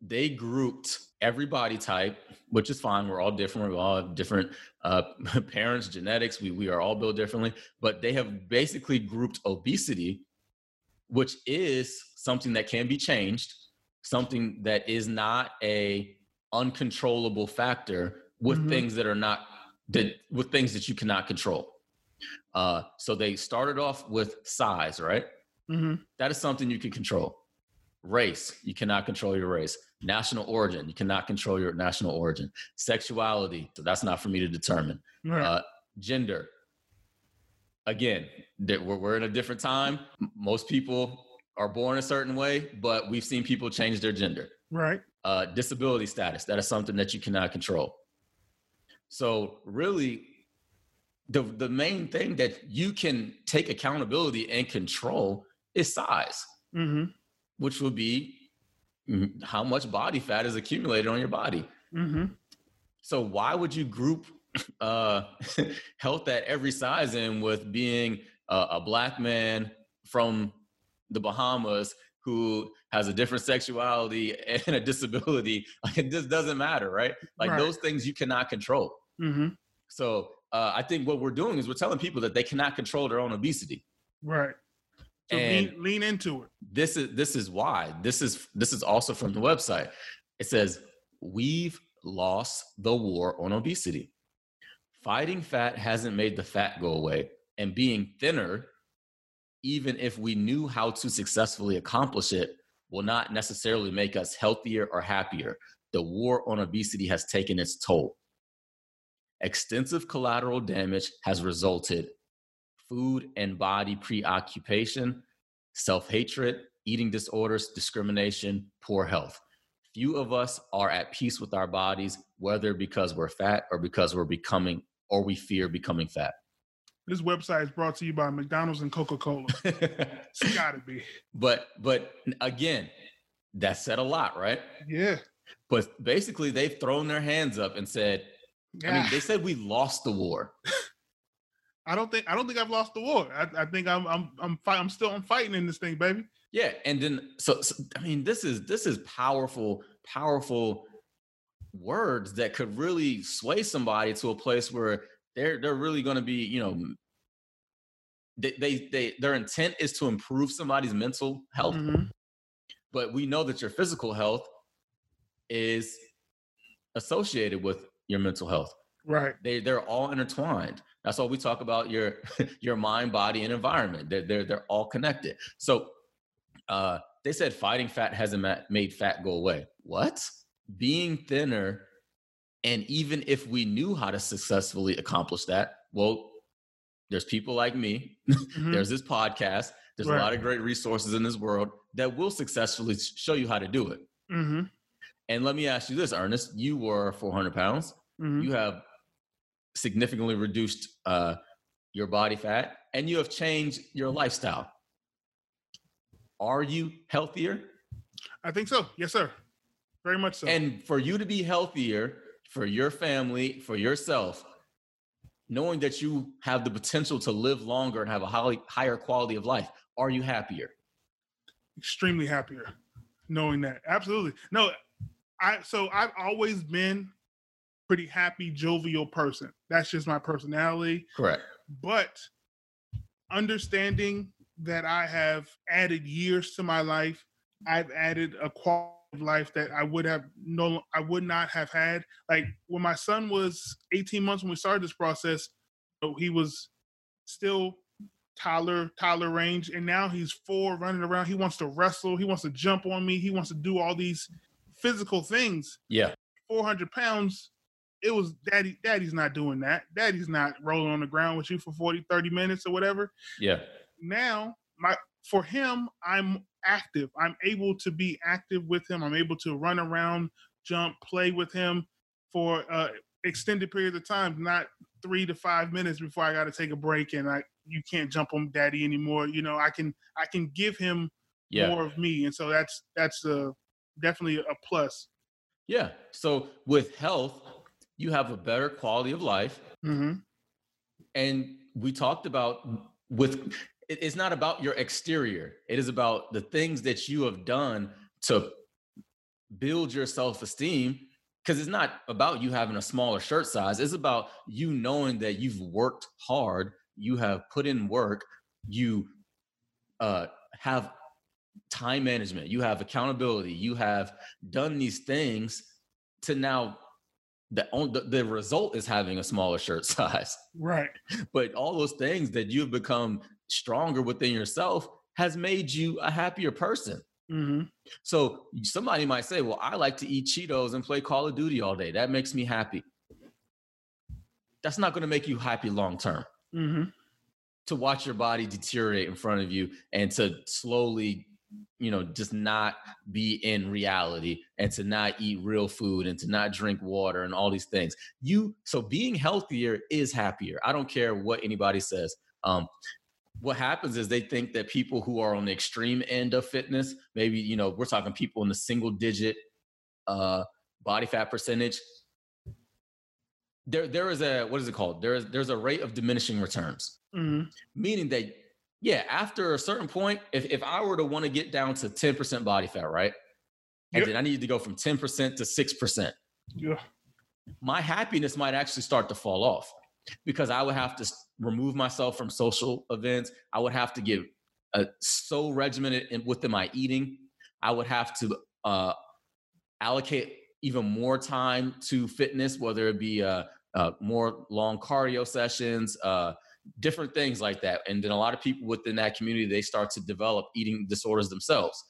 they grouped every body type, which is fine. We're all different. We all have different uh, parents, genetics. We we are all built differently. But they have basically grouped obesity, which is something that can be changed, something that is not a uncontrollable factor with mm-hmm. things that are not that with things that you cannot control. Uh, so they started off with size, right? Mm-hmm. That is something you can control. Race, you cannot control your race. National origin, you cannot control your national origin. Sexuality, so that's not for me to determine. Right. Uh, gender, again, we're, we're in a different time. Most people are born a certain way, but we've seen people change their gender. Right. Uh, disability status, that is something that you cannot control. So really, the the main thing that you can take accountability and control is size, mm-hmm. which will be how much body fat is accumulated on your body. Mm-hmm. So why would you group uh, health at every size in with being a, a black man from the Bahamas who has a different sexuality and a disability. Like it just doesn't matter, right? Like right. those things you cannot control. Mm-hmm. So uh, I think what we're doing is we're telling people that they cannot control their own obesity. Right. So and lean, lean into it. This is this is why. This is this is also from the website. It says we've lost the war on obesity. Fighting fat hasn't made the fat go away, and being thinner, even if we knew how to successfully accomplish it, will not necessarily make us healthier or happier. The war on obesity has taken its toll. Extensive collateral damage has resulted food and body preoccupation, self hatred, eating disorders, discrimination, poor health. Few of us are at peace with our bodies, whether because we're fat or because we're becoming or we fear becoming fat. This website is brought to you by McDonald's and Coca Cola. it's got to be. But but again, that said a lot, right? Yeah. But basically, they've thrown their hands up and said, yeah. I mean, they said we lost the war. I don't think I don't think I've lost the war. I, I think I'm I'm I'm fight, I'm still I'm fighting in this thing, baby. Yeah, and then so, so I mean, this is this is powerful, powerful words that could really sway somebody to a place where they're they're really going to be, you know, they, they they their intent is to improve somebody's mental health. Mm-hmm. But we know that your physical health is associated with your mental health. Right. They they're all intertwined. That's why we talk about your your mind, body, and environment. They're they're they're all connected. So uh, they said fighting fat hasn't made fat go away. What? Being thinner, and even if we knew how to successfully accomplish that, well, there's people like me. Mm-hmm. there's this podcast. There's right. a lot of great resources in this world that will successfully show you how to do it. Mm-hmm. And let me ask you this, Ernest. You were 400 pounds. Mm-hmm. You have significantly reduced uh, your body fat and you have changed your lifestyle. Are you healthier? I think so. Yes, sir. Very much so. And for you to be healthier for your family, for yourself, knowing that you have the potential to live longer and have a high, higher quality of life, are you happier? Extremely happier knowing that. Absolutely. No, I so I've always been pretty happy, jovial person. That's just my personality. Correct. But understanding that I have added years to my life, I've added a quality of life that I would have no I would not have had. Like when my son was 18 months when we started this process, uh, he was still toddler toddler range, and now he's four, running around. He wants to wrestle. He wants to jump on me. He wants to do all these physical things. Yeah, 400 pounds. It was daddy. Daddy's not doing that. Daddy's not rolling on the ground with you for 40, 30 minutes or whatever. Yeah. Now my for him, I'm active. I'm able to be active with him. I'm able to run around, jump, play with him for uh, extended periods of time, not three to five minutes before I got to take a break and I you can't jump on daddy anymore. You know, I can I can give him yeah. more of me, and so that's that's a definitely a plus. Yeah. So with health, you have a better quality of life, mm-hmm. and we talked about with it's not about your exterior. It is about the things that you have done to build your self esteem. Because it's not about you having a smaller shirt size. It's about you knowing that you've worked hard, you have put in work, you uh, have time management, you have accountability, you have done these things to now the, the, the result is having a smaller shirt size. Right. But all those things that you've become stronger within yourself has made you a happier person. Mm-hmm. So somebody might say, "Well, I like to eat Cheetos and play Call of Duty all day. That makes me happy." That's not going to make you happy long term. Mm-hmm. To watch your body deteriorate in front of you and to slowly, you know, just not be in reality and to not eat real food and to not drink water and all these things. You so being healthier is happier. I don't care what anybody says. Um, what happens is they think that people who are on the extreme end of fitness, maybe you know, we're talking people in the single digit uh, body fat percentage. There, there is a what is it called? There is there's a rate of diminishing returns, mm-hmm. meaning that yeah, after a certain point, if if I were to want to get down to ten percent body fat, right, and yep. then I need to go from ten percent to six percent, yeah, my happiness might actually start to fall off because I would have to remove myself from social events. I would have to get uh, so regimented in, within my eating. I would have to uh, allocate even more time to fitness, whether it be uh, uh, more long cardio sessions, uh, different things like that. And then a lot of people within that community, they start to develop eating disorders themselves.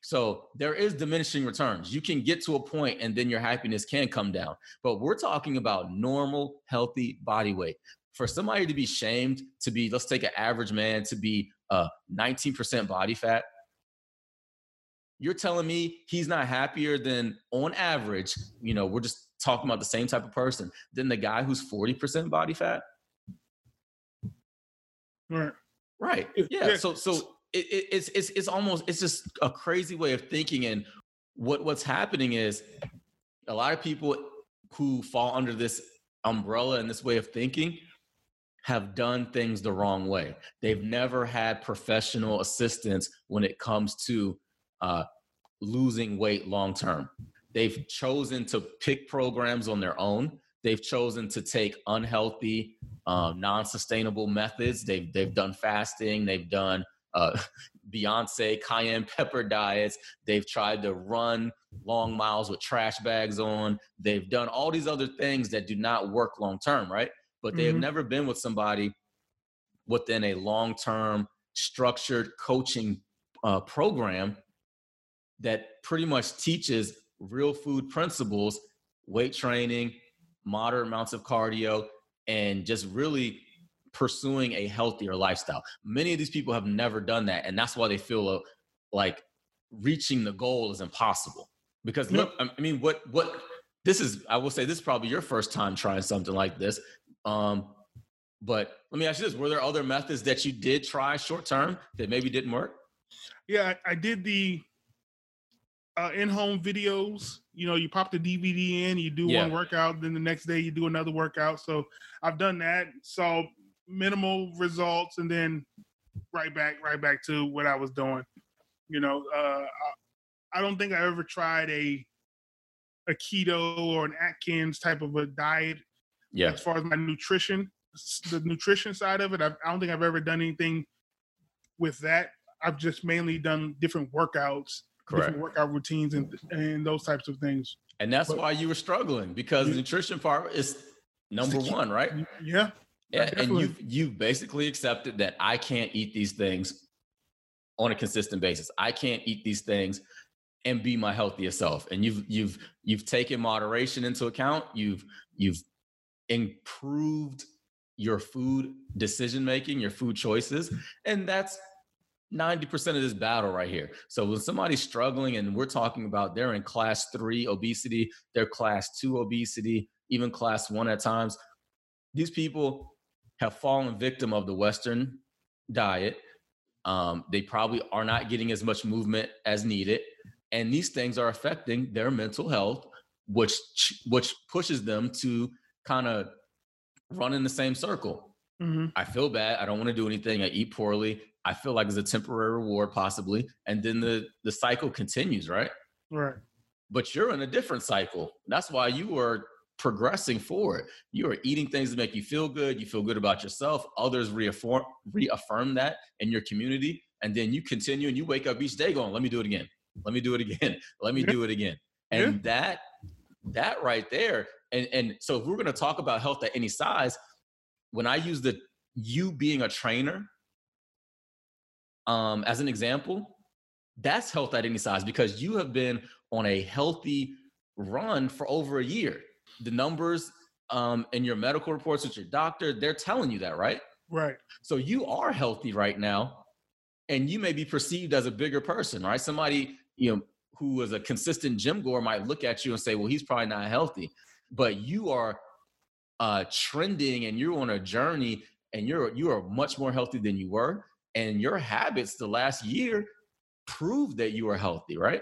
So there is diminishing returns. You can get to a point and then your happiness can come down. But we're talking about normal, healthy body weight. For somebody to be shamed to be, let's take an average man to be uh, 19% body fat, you're telling me he's not happier than on average, you know, we're just talking about the same type of person, than the guy who's 40% body fat? Right. Right. Yeah. yeah. So so it, it, it's it's it's almost it's just a crazy way of thinking. And what what's happening is a lot of people who fall under this umbrella and this way of thinking have done things the wrong way. They've never had professional assistance when it comes to uh, losing weight long term. They've chosen to pick programs on their own. They've chosen to take unhealthy, um, non-sustainable methods. They've they've done fasting. They've done uh, Beyonce cayenne pepper diets. They've tried to run long miles with trash bags on. They've done all these other things that do not work long term, right? But they have mm-hmm. never been with somebody within a long term structured coaching uh, program that pretty much teaches real food principles, weight training, moderate amounts of cardio, and just really pursuing a healthier lifestyle. Many of these people have never done that, and that's why they feel uh, like reaching the goal is impossible. Because look, I mean, what what this is, I will say, this is probably your first time trying something like this. Um, but let me ask you this: Were there other methods that you did try short term that maybe didn't work? Yeah, I, I did the uh, in-home videos. You know, you pop the DVD in, you do yeah. one workout, then the next day you do another workout. So I've done that. So minimal results and then right back right back to what I was doing. You know, uh, I, don't think I ever tried a a keto or an Atkins type of a diet. Yeah. As far as my nutrition, the nutrition side of it, I've, I don't think I've ever done anything with that. I've just mainly done different workouts Correct. different workout routines and and those types of things. And that's but, why you were struggling because the nutrition part is number one, right? Yeah. Yeah, and you've you've basically accepted that I can't eat these things on a consistent basis. I can't eat these things and be my healthiest self. And you've you've you've taken moderation into account. You've you've improved your food decision making, your food choices, and that's 90% of this battle right here. So when somebody's struggling and we're talking about they're in class 3 obesity, they're class 2 obesity, even class 1 at times, these people have fallen victim of the western diet. Um, they probably are not getting as much movement as needed and these things are affecting their mental health which which pushes them to kind of run in the same circle mm-hmm. i feel bad i don't want to do anything i eat poorly i feel like it's a temporary reward possibly and then the the cycle continues right? Right. But you're in a different cycle. That's why you are progressing forward. You are eating things that make you feel good. You feel good about yourself. Others reaffirm reaffirm that in your community and then you continue and you wake up each day going let me do it again. Let me do it again. Let me do it again. And yeah. that that right there, and and so if we're going to talk about health at any size, when I use the you being a trainer um, as an example, that's health at any size because you have been on a healthy run for over a year. The numbers um, in your medical reports with your doctor, they're telling you that, right? Right. So you are healthy right now, and you may be perceived as a bigger person, right? Somebody you know, who was a consistent gym goer might look at you and say, well, he's probably not healthy. But you are uh, trending and you're on a journey and you're you are much more healthy than you were. And your habits the last year prove that you are healthy, right?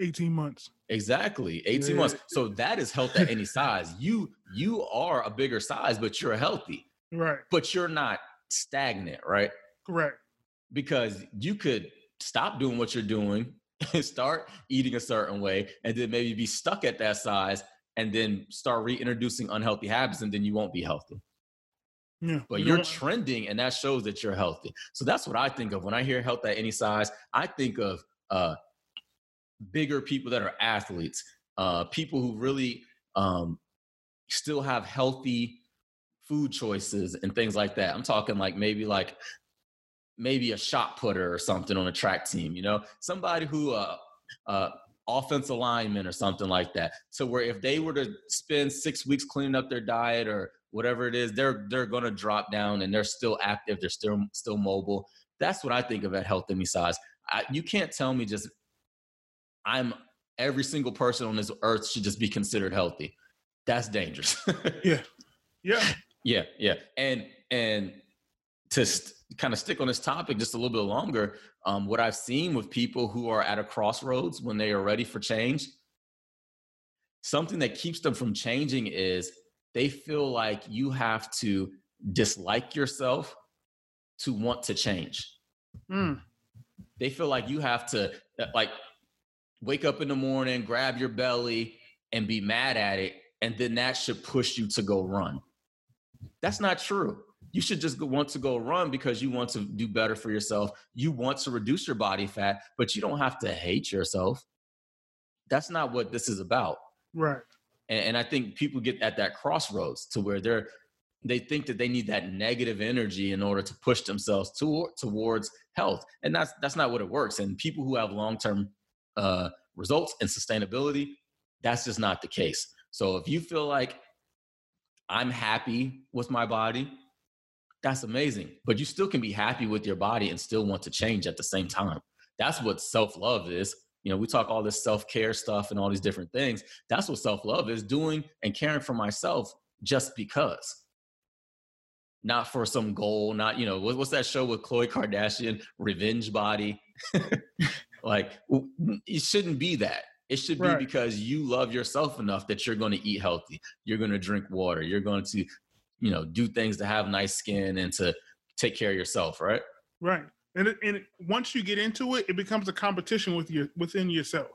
18 months. Exactly. 18 yeah. months. So that is health at any size. You you are a bigger size, but you're healthy. Right. But you're not stagnant, right? Correct. Because you could stop doing what you're doing start eating a certain way and then maybe be stuck at that size and then start reintroducing unhealthy habits and then you won't be healthy. Yeah, but you are trending and that shows that you're healthy. So that's what I think of when I hear health at any size. I think of uh, bigger people that are athletes, uh, people who really um, still have healthy food choices and things like that. I'm talking like maybe like maybe a shot putter or something on a track team, you know, somebody who, uh, uh, offensive lineman or something like that. So where if they were to spend six weeks cleaning up their diet or whatever it is, they're they're gonna drop down and they're still active, they're still still mobile. That's what I think of at health any size. I, you can't tell me just I'm every single person on this earth should just be considered healthy. That's dangerous. yeah. Yeah. Yeah. Yeah. And and to st- kind of stick on this topic just a little bit longer, um, what I've seen with people who are at a crossroads when they are ready for change, something that keeps them from changing is they feel like you have to dislike yourself to want to change. Mm. They feel like you have to uh, like wake up in the morning, grab your belly, and be mad at it, and then that should push you to go run. That's not true you should just want to go run because you want to do better for yourself. You want to reduce your body fat, but you don't have to hate yourself. That's not what this is about. Right. And, and I think people get at that crossroads to where they're they think that they need that negative energy in order to push themselves to, towards health, and that's that's not what it works. And people who have long term uh, results and sustainability, that's just not the case. So if you feel like I'm happy with my body, that's amazing. But you still can be happy with your body and still want to change at the same time. That's what self love is. You know, we talk all this self care stuff and all these different things. That's what self love is doing and caring for myself just because. Not for some goal, not, you know, what's that show with Khloe Kardashian, Revenge Body? like, it shouldn't be that. It should be right. because you love yourself enough that you're going to eat healthy. You're going to drink water. You're going to you know do things to have nice skin and to take care of yourself right right and it, and once you get into it it becomes a competition with you within yourself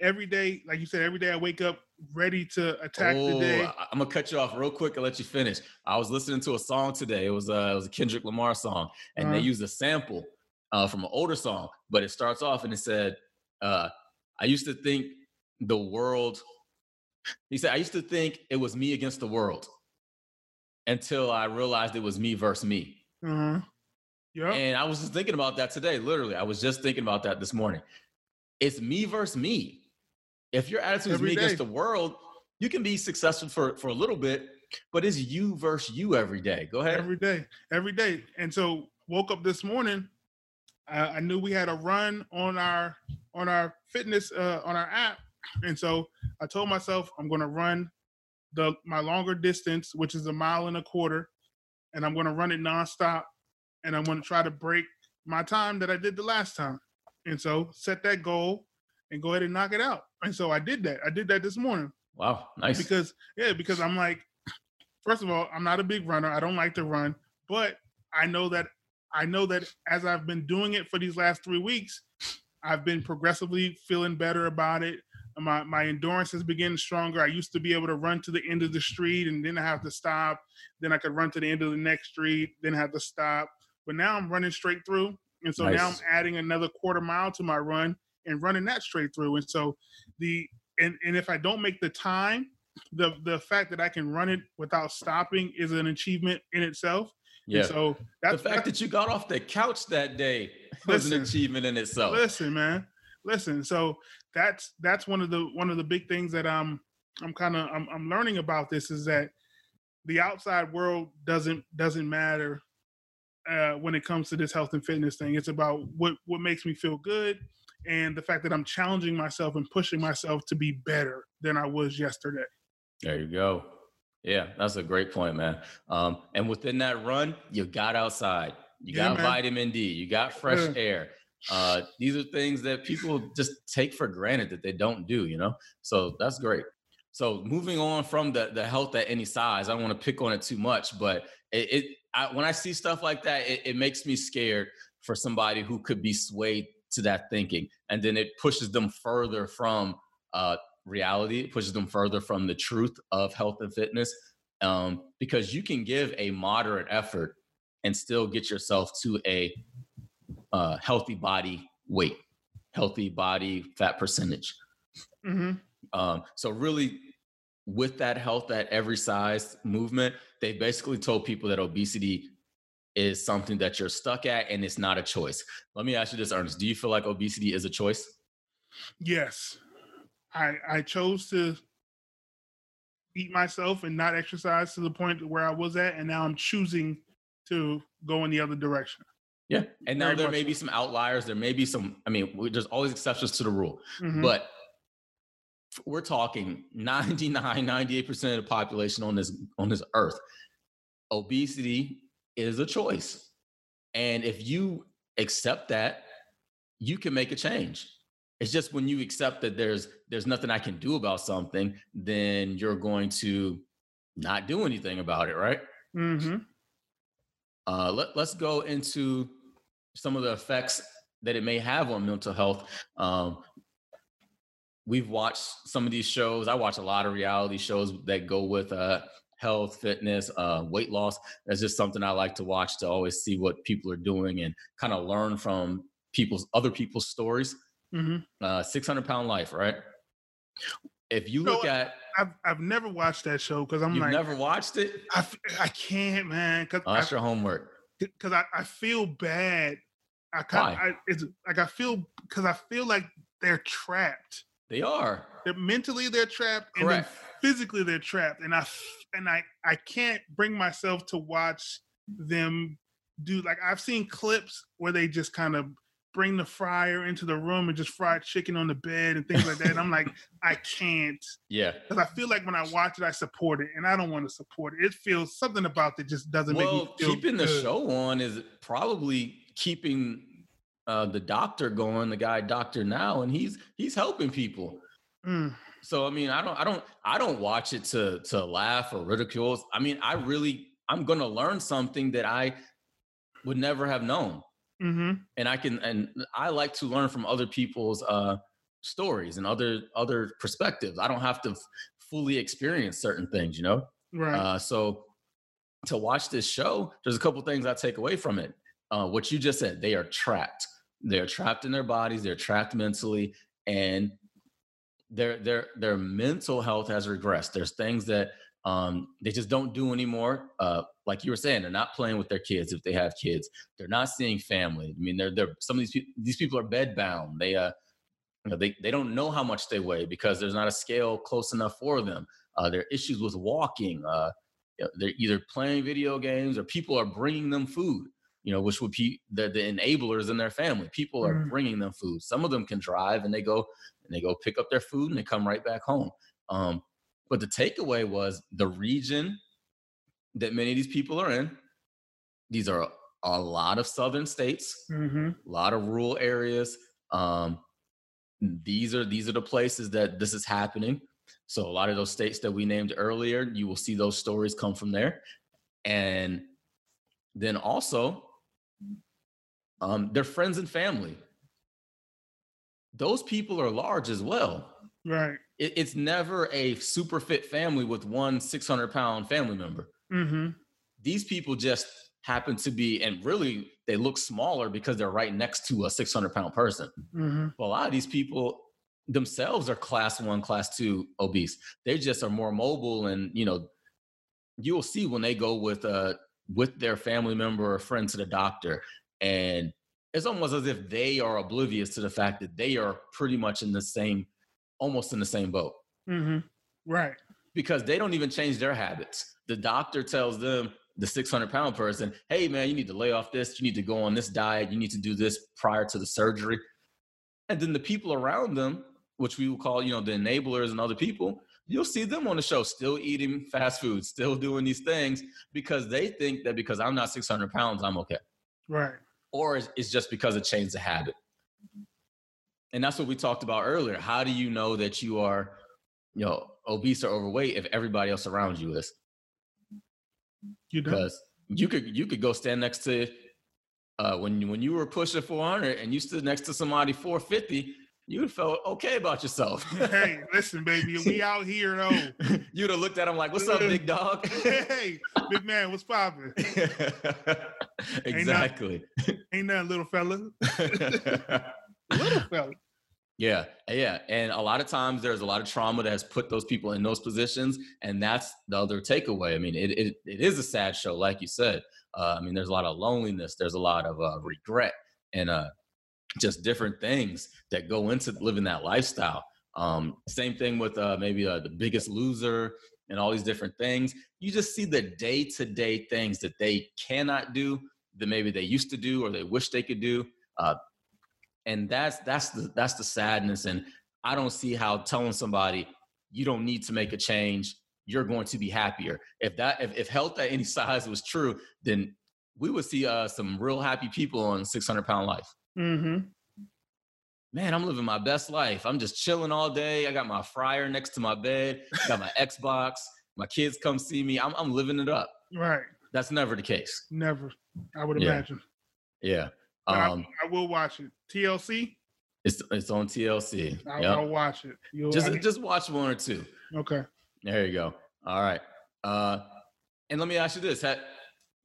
every day like you said every day i wake up ready to attack oh, the day i'm gonna cut you off real quick and let you finish i was listening to a song today it was a, it was a kendrick lamar song and uh-huh. they used a sample uh, from an older song but it starts off and it said uh, I used to think the world. He said, I used to think it was me against the world until I realized it was me versus me. Uh-huh. Yeah. And I was just thinking about that today. Literally, I was just thinking about that this morning. It's me versus me. If your attitude is me day. against the world, you can be successful for for a little bit, but it's you versus you every day. Go ahead. Every day, every day. And so woke up this morning. I, I knew we had a run on our on our fitness uh, on our app, and so I told myself I'm going to run the my longer distance, which is a mile and a quarter, and I'm going to run it nonstop, and I'm going to try to break my time that I did the last time. And so set that goal and go ahead and knock it out. And so I did that. I did that this morning. Wow, nice. Because yeah, because I'm like, first of all, I'm not a big runner. I don't like to run, but I know that I know that as I've been doing it for these last three weeks, I've been progressively feeling better about it. My my endurance is getting stronger. I used to be able to run to the end of the street and then I have to stop. Then I could run to the end of the next street, then have to stop. But now I'm running straight through. And so nice. now I'm adding another quarter mile to my run and running that straight through. And so the and, and if I don't make the time, the the fact that I can run it without stopping is an achievement in itself. Yeah. And so that's the fact that you got off the couch that day was listen, an achievement in itself. Listen, man. Listen. So that's that's one of the one of the big things that I'm I'm kind of I'm, I'm learning about this is that the outside world doesn't doesn't matter uh, when it comes to this health and fitness thing. It's about what what makes me feel good and the fact that I'm challenging myself and pushing myself to be better than I was yesterday. There you go. Yeah, that's a great point, man. Um, and within that run, you got outside, you yeah, got man. vitamin D, you got fresh yeah. air. Uh, these are things that people just take for granted that they don't do, you know? So that's great. So moving on from the the health at any size, I don't want to pick on it too much, but it, it I, when I see stuff like that, it, it makes me scared for somebody who could be swayed to that thinking and then it pushes them further from uh, reality it pushes them further from the truth of health and fitness um, because you can give a moderate effort and still get yourself to a uh, healthy body weight healthy body fat percentage mm-hmm. um, so really with that health at every size movement they basically told people that obesity is something that you're stuck at and it's not a choice. Let me ask you this, Ernest. Do you feel like obesity is a choice? Yes. I I chose to eat myself and not exercise to the point where I was at, and now I'm choosing to go in the other direction. Yeah. And now Very there may be some outliers. There may be some, I mean, there's always exceptions to the rule. Mm-hmm. But we're talking 99, 98% of the population on this on this earth. Obesity is a choice. And if you accept that, you can make a change. It's just when you accept that there's there's nothing I can do about something, then you're going to not do anything about it, right? Mm-hmm. Uh, let, let's go into some of the effects that it may have on mental health. Um, we've watched some of these shows. I watch a lot of reality shows that go with uh, health, fitness, uh, weight loss. That's just something I like to watch to always see what people are doing and kind of learn from people's other people's stories. Mm-hmm. Uh, 600 pound life, right? If you look at, I've I've never watched that show because I'm You've like, never watched it. I, I can't, man. Cause oh, that's I, your homework. Because I, I feel bad. I kind I, it's like I feel because I feel like they're trapped. They are. They're mentally they're trapped, Correct. and physically they're trapped. And I and I I can't bring myself to watch them do like I've seen clips where they just kind of bring the fryer into the room and just fry chicken on the bed and things like that. And I'm like, I can't. Yeah. Because I feel like when I watch it, I support it, and I don't want to support it. It feels something about it just doesn't well, make me feel. Keeping good. the show on is probably keeping uh, the doctor going. The guy, Doctor Now, and he's he's helping people. Mm. So I mean, I don't, I don't, I don't watch it to to laugh or ridicule. I mean, I really, I'm gonna learn something that I would never have known, mm-hmm. and I can, and I like to learn from other people's uh, stories and other other perspectives. I don't have to f- fully experience certain things, you know. Right. Uh, so to watch this show, there's a couple things I take away from it. Uh, what you just said, they are trapped. They're trapped in their bodies. They're trapped mentally, and their their their mental health has regressed. There's things that um, they just don't do anymore. Uh, like you were saying, they're not playing with their kids if they have kids. They're not seeing family. I mean, they're they're some of these people these people are bed bound. They uh you know, they they don't know how much they weigh because there's not a scale close enough for them. Uh, there are issues with walking. Uh, you know, they're either playing video games or people are bringing them food. You know, which would be the, the enablers in their family. People are mm. bringing them food. Some of them can drive and they go and they go pick up their food and they come right back home. Um, but the takeaway was the region that many of these people are in. These are a lot of southern states, mm-hmm. a lot of rural areas. Um, these are these are the places that this is happening. So a lot of those states that we named earlier, you will see those stories come from there. And then also, um, their friends and family. Those people are large as well. Right. It, it's never a super fit family with one 600 pound family member. Mm-hmm. These people just happen to be, and really they look smaller because they're right next to a 600 pound person. Mm-hmm. Well, a lot of these people themselves are class one, class two obese. They just are more mobile, and you know, you'll see when they go with uh with their family member or friend to the doctor, and it's almost as if they are oblivious to the fact that they are pretty much in the same, almost in the same boat. Mm-hmm. Right. Because they don't even change their habits. The doctor tells them, the 600 pound person, hey man, you need to lay off this, you need to go on this diet, you need to do this prior to the surgery. And then the people around them, which we will call, you know, the enablers and other people, you'll see them on the show still eating fast food, still doing these things because they think that because I'm not 600 pounds, I'm okay. Right. Or it's just because it changed the habit. And that's what we talked about earlier. How do you know that you are, you know, obese or overweight if everybody else around you is? You because you could you could go stand next to uh, when when you were pushing 400 and you stood next to somebody 450 you'd have felt okay about yourself. hey, listen, baby, we out here though. you'd have looked at him like, "What's up, big dog?" hey, big man, what's poppin'? exactly. Ain't, nothing, little fella. little fella. Yeah, yeah. And a lot of times there's a lot of trauma that has put those people in those positions. And that's the other takeaway. I mean, it, it, it is a sad show, like you said. Uh, I mean, there's a lot of loneliness, there's a lot of uh, regret, and uh, just different things that go into living that lifestyle. Um, same thing with uh, maybe uh, the biggest loser and all these different things. You just see the day to day things that they cannot do that maybe they used to do or they wish they could do. Uh, and that's that's the that's the sadness and i don't see how telling somebody you don't need to make a change you're going to be happier if that if, if health at any size was true then we would see uh, some real happy people on 600 pound life mm-hmm. man i'm living my best life i'm just chilling all day i got my fryer next to my bed got my xbox my kids come see me i'm, I'm living it up right that's never the case never i would imagine yeah um, I, I, will watch it. TLC. It's it's on TLC. I'll, yep. I'll watch it. You'll, just just watch one or two. Okay. There you go. All right. Uh, and let me ask you this: Had,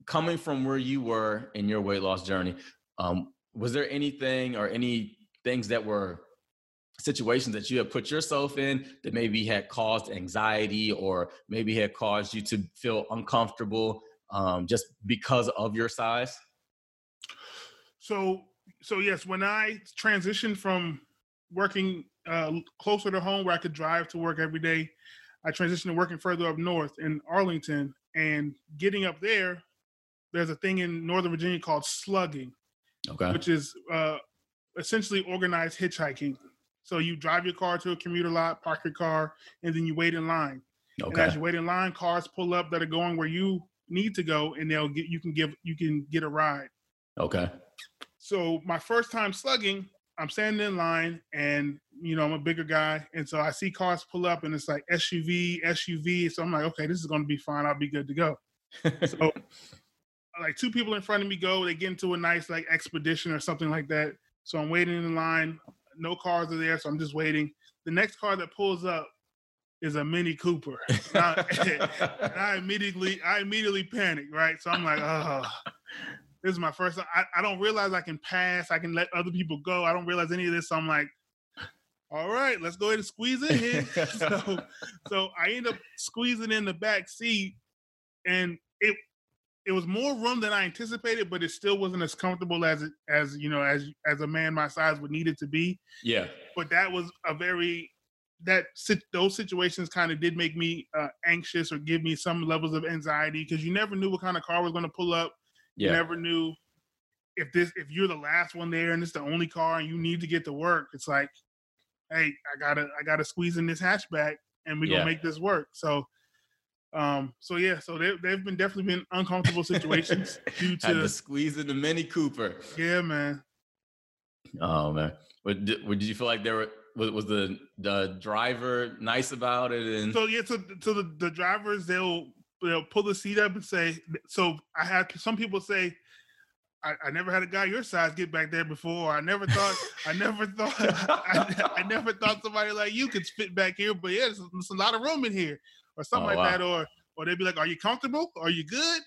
coming from where you were in your weight loss journey, um, was there anything or any things that were situations that you have put yourself in that maybe had caused anxiety or maybe had caused you to feel uncomfortable um, just because of your size? So so yes, when I transitioned from working uh, closer to home where I could drive to work every day, I transitioned to working further up north in Arlington. And getting up there, there's a thing in Northern Virginia called slugging, okay. which is uh, essentially organized hitchhiking. So you drive your car to a commuter lot, park your car, and then you wait in line. Okay. And as you wait in line, cars pull up that are going where you need to go, and they'll get you can give you can get a ride. Okay. So my first time slugging, I'm standing in line and you know I'm a bigger guy, and so I see cars pull up and it's like SUV, SUV. So I'm like, okay, this is gonna be fine. I'll be good to go. so like two people in front of me go, they get into a nice like expedition or something like that. So I'm waiting in line. No cars are there, so I'm just waiting. The next car that pulls up is a Mini Cooper. And I, and I immediately, I immediately panic, right? So I'm like, oh, this is my first time. I, I don't realize I can pass. I can let other people go. I don't realize any of this. So I'm like, all right, let's go ahead and squeeze in here. so, so I end up squeezing in the back seat, and it it was more room than I anticipated, but it still wasn't as comfortable as it as you know as as a man my size would need it to be. Yeah. But that was a very that those situations kind of did make me uh, anxious or give me some levels of anxiety because you never knew what kind of car was going to pull up. Yeah. You never knew if this if you're the last one there and it's the only car and you need to get to work. It's like, hey, I gotta I gotta squeeze in this hatchback and we're yeah. gonna make this work. So um, so yeah, so there they've been definitely been uncomfortable situations due to, to squeeze in the Mini Cooper. Yeah, man. Oh man, what did, did you feel like there were was, was the the driver nice about it? And so yeah, so so the, the drivers they'll they'll pull the seat up and say. So I had some people say. I, I never had a guy your size get back there before. I never thought, I never thought, I, I, never thought somebody like you could fit back here. But yeah, there's, there's a lot of room in here, or something oh, like wow. that. Or or they'd be like, "Are you comfortable? Are you good?"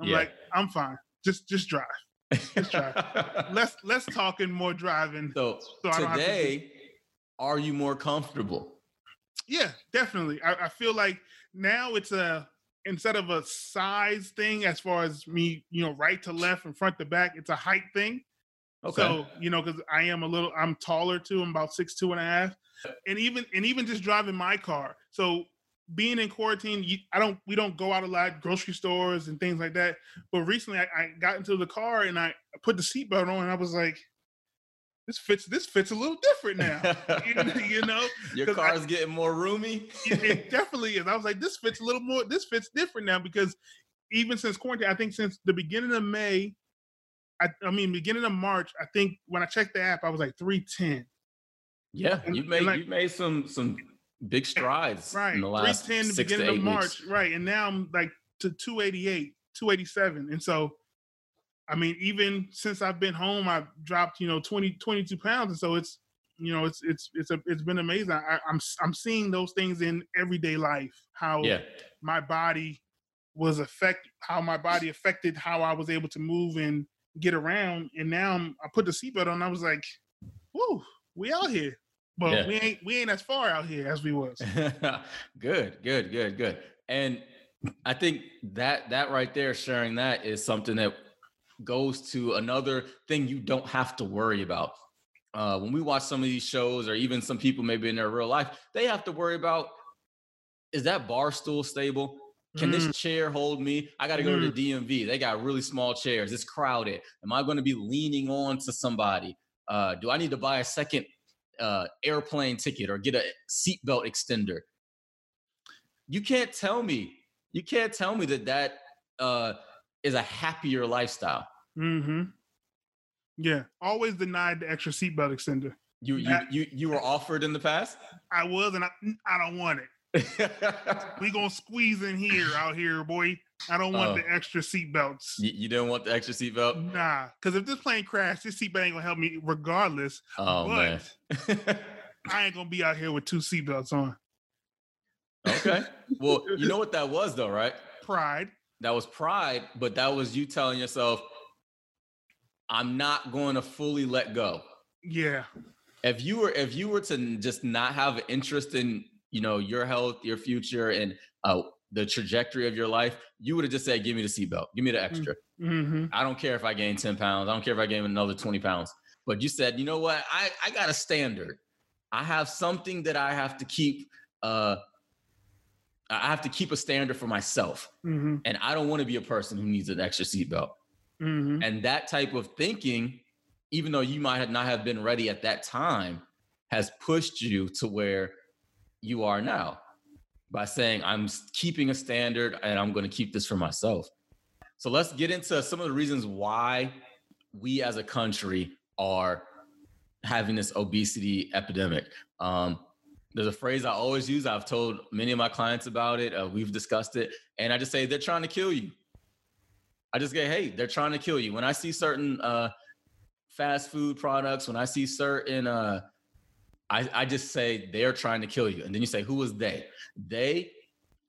I'm yeah. like, "I'm fine. Just just drive." Just drive. Let's less less talking, more driving. So, so today, are you more comfortable? Yeah, definitely. I, I feel like now it's a instead of a size thing as far as me, you know, right to left and front to back, it's a height thing. Okay. So, you know, because I am a little I'm taller too, I'm about six two and a half. And even and even just driving my car. So being in quarantine, you, I don't we don't go out a lot, grocery stores and things like that. But recently I, I got into the car and I put the seatbelt on and I was like, this fits this fits a little different now. you, know, your car's I, getting more roomy. it, it, definitely is. I was like, this fits a little more. This fits different now because even since quarantine, I think since the beginning of May, I, I mean beginning of March, I think when I checked the app, I was like three ten. Yeah, and, you made like, you made some some big strides right. in the last 310 six beginning to eight of March, weeks. right? And now I'm like to 288, 287, and so I mean, even since I've been home, I've dropped, you know, 20, 22 pounds. And so it's, you know, it's, it's, it's, a, it's been amazing. I, am I'm, I'm seeing those things in everyday life, how yeah. my body was affect, how my body affected how I was able to move and get around. And now I'm, I put the seatbelt on. I was like, whoo, we out here. But yeah. we ain't, we ain't as far out here as we was. good, good, good, good. And I think that, that right there, sharing that is something that goes to another thing you don't have to worry about. Uh, when we watch some of these shows, or even some people maybe in their real life, they have to worry about is that bar stool stable? Can mm. this chair hold me? I got to go mm. to the DMV. They got really small chairs. It's crowded. Am I going to be leaning on to somebody? Uh, do I need to buy a second uh, airplane ticket or get a seatbelt extender? You can't tell me. You can't tell me that that uh, is a happier lifestyle. Mm-hmm. Yeah. Always denied the extra seatbelt extender. You you you you were offered in the past? I was, and I I don't want it. We gonna squeeze in here out here, boy. I don't want uh, the extra seatbelts. You, you didn't want the extra seatbelt? Nah, because if this plane crashed, this seatbelt ain't gonna help me regardless. Oh man. I ain't gonna be out here with two seatbelts on. Okay. Well, you know what that was though, right? Pride that was pride, but that was you telling yourself, I'm not going to fully let go. Yeah. If you were if you were to just not have interest in, you know, your health, your future, and uh, the trajectory of your life, you would have just said, give me the seatbelt, give me the extra. Mm-hmm. I don't care if I gain 10 pounds. I don't care if I gain another 20 pounds. But you said, you know what? I, I got a standard. I have something that I have to keep uh, I have to keep a standard for myself. Mm-hmm. And I don't want to be a person who needs an extra seatbelt. Mm-hmm. And that type of thinking, even though you might not have been ready at that time, has pushed you to where you are now by saying, I'm keeping a standard and I'm going to keep this for myself. So let's get into some of the reasons why we as a country are having this obesity epidemic. Um, there's a phrase I always use. I've told many of my clients about it. Uh, we've discussed it, and I just say they're trying to kill you. I just get, hey, they're trying to kill you. When I see certain uh, fast food products, when I see certain, uh, I, I just say they're trying to kill you, and then you say, who is they? They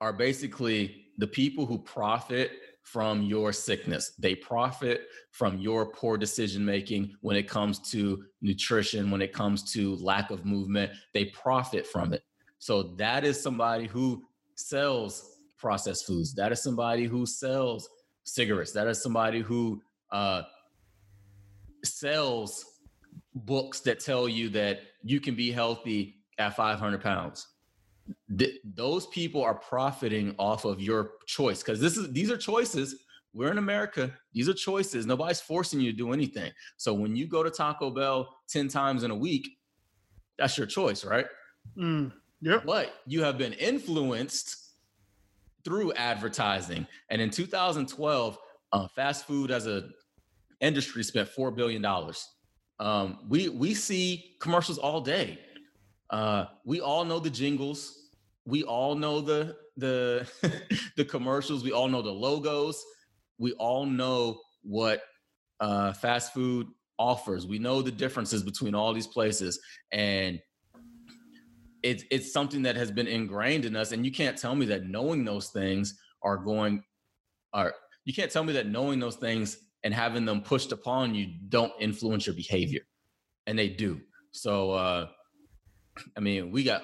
are basically the people who profit from your sickness. They profit from your poor decision making when it comes to nutrition, when it comes to lack of movement. They profit from it. So that is somebody who sells processed foods. That is somebody who sells cigarettes. That is somebody who uh, sells books that tell you that you can be healthy at 500 pounds. Th- those people are profiting off of your choice because this is these are choices. We're in America. These are choices. Nobody's forcing you to do anything. So when you go to Taco Bell 10 times in a week, that's your choice, right? Mm, yep. But you have been influenced through advertising. And in 2012, uh, fast food as a industry spent four billion dollars. Um, we we see commercials all day. Uh, we all know the jingles. We all know the the the commercials. We all know the logos. We all know what uh, fast food offers. We know the differences between all these places, and it's it's something that has been ingrained in us. And you can't tell me that knowing those things are going are you can't tell me that knowing those things and having them pushed upon you don't influence your behavior and they do so uh i mean we got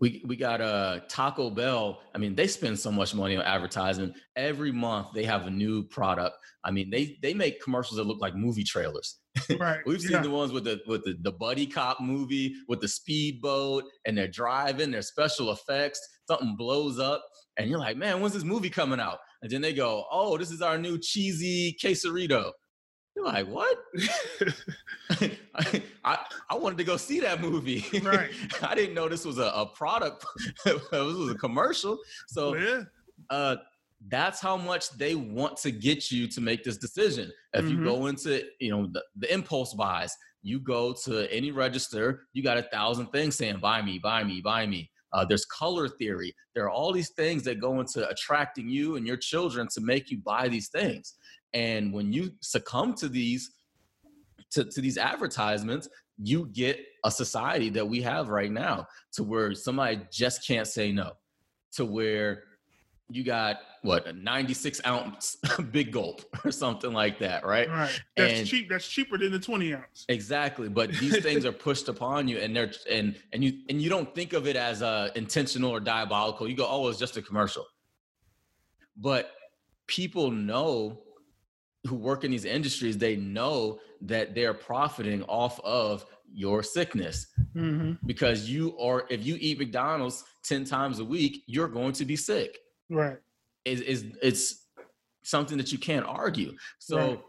we we got uh Taco Bell. I mean, they spend so much money on advertising. Every month they have a new product. I mean, they they make commercials that look like movie trailers. Right. We've seen yeah. the ones with the with the, the buddy cop movie with the speedboat and they're driving, their special effects, something blows up, and you're like, man, when's this movie coming out? And then they go, oh, this is our new cheesy quesarito. You're like, what? I, I, wanted to go see that movie. Right. I didn't know this was a, a product. this was a commercial. So yeah. uh, that's how much they want to get you to make this decision. If Mhm. you go into, you know, the, the impulse buys, you go to any register, you got a thousand things saying, buy me, buy me, buy me. Uh, there's color theory. There are all these things that go into attracting you and your children to make you buy these things. And when you succumb to these, to, to these advertisements, you get a society that we have right now to where somebody just can't say no, to where you got what a 96 ounce big gulp or something like that, right? Right. That's And- cheap. That's cheaper than the 20 ounce. Exactly, but these things are pushed upon you, and they're and and you and you don't think of it as uh, intentional or diabolical. You go, oh, it's just a commercial. But people know who work in these industries, they know that they're profiting off of your sickness hmm because you are if you eat McDonald's 10 times a week, you're going to be sick. Right. Is is it's something that you can't argue. So Right.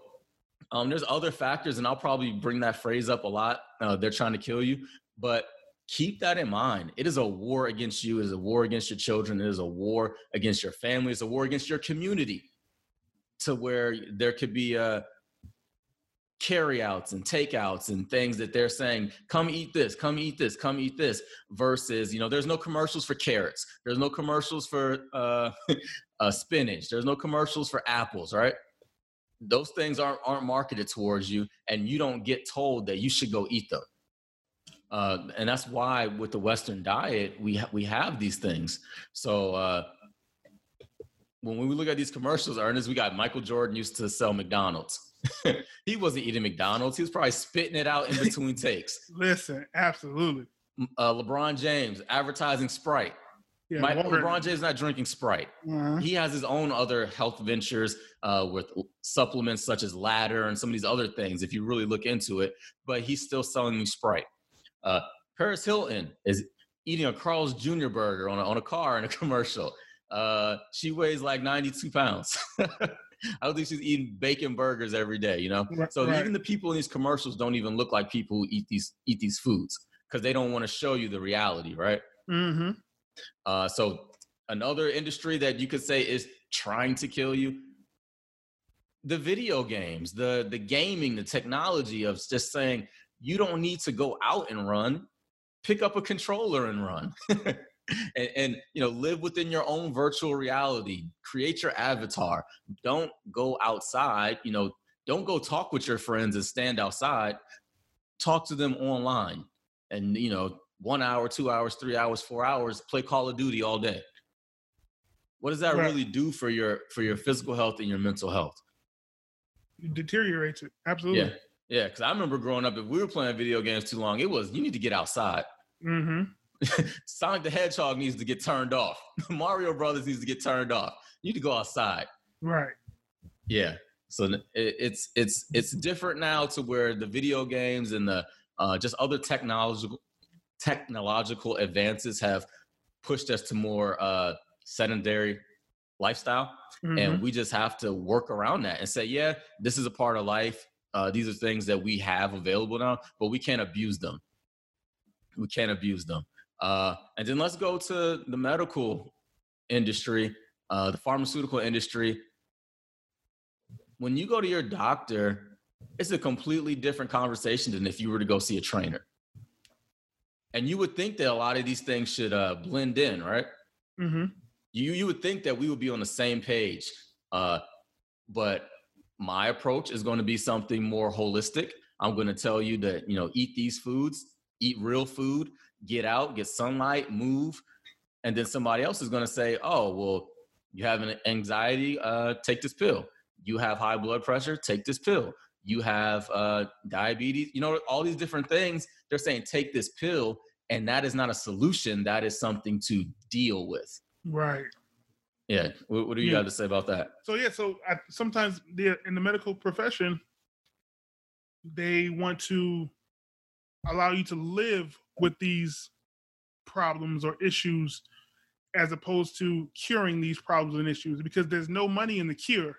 um, there's other factors, and I'll probably bring that phrase up a lot. Uh, they're trying to kill you, but keep that in mind. It is a war against you. It is a war against your children. It is a war against your family. It's a war against your community. To where there could be uh, carryouts and takeouts and things that they're saying, come eat this, come eat this, come eat this, versus, you know, there's no commercials for carrots. There's no commercials for uh, uh, spinach. There's no commercials for apples, right? Those things aren't, aren't marketed towards you, and you don't get told that you should go eat them. Uh, and that's why with the Western diet, we, ha- we have these things. So uh, when we look at these commercials, Ernest, we got Michael Jordan used to sell McDonald's. he wasn't eating McDonald's. He was probably spitting it out in between takes. Listen, absolutely. Uh, LeBron James advertising Sprite. Yeah. My, LeBron James is not drinking Sprite. Uh-huh. He has his own other health ventures uh, with supplements such as Ladder and some of these other things. If you really look into it, but he's still selling you Sprite. Uh, Paris Hilton is eating a Carl's Jr. burger on a, on a car in a commercial. Uh, she weighs like 92 pounds. I don't think she's eating bacon burgers every day, you know? Right, So right. even the people in these commercials don't even look like people who eat these eat these foods because they don't want to show you the reality, right? Mm-hmm. Uh, so another industry that you could say is trying to kill you the video games the the gaming the technology of just saying you don't need to go out and run pick up a controller and run and, and you know live within your own virtual reality create your avatar don't go outside you know don't go talk with your friends and stand outside talk to them online and you know one hour two hours three hours four hours play call of duty all day What does that right. really do for your for your physical health and your mental health? It deteriorates it. Absolutely. Yeah. Yeah. Cause I remember growing up, if we were playing video games too long, it was you need to get outside. Mm-hmm. Sonic the Hedgehog needs to get turned off. Mario Brothers needs to get turned off. You need to go outside. Right. Yeah. So it's it's it's different now to where the video games and the uh, just other technological technological advances have pushed us to more uh, sedentary lifestyle, mm-hmm. and we just have to work around that and say, yeah, this is a part of life. Uh, these are things that we have available now, but we can't abuse them. We can't abuse them. Uh, and then let's go to the medical industry, uh, the pharmaceutical industry. When you go to your doctor, it's a completely different conversation than if you were to go see a trainer. And you would think that a lot of these things should uh, blend in, right? Mm-hmm. You you would think that we would be on the same page, uh, but my approach is going to be something more holistic. I'm going to tell you that you know eat these foods, eat real food, get out, get sunlight, move, and then somebody else is going to say, "Oh, well, you have an anxiety, uh, take this pill. You have high blood pressure, take this pill. You have uh, diabetes. You know, all these different things. They're saying take this pill, and that is not a solution. That is something to deal with. Right. Yeah. What, what do you yeah. have to say about that? So yeah. So I, sometimes the, in the medical profession, they want to allow you to live with these problems or issues as opposed to curing these problems and issues because there's no money in the cure.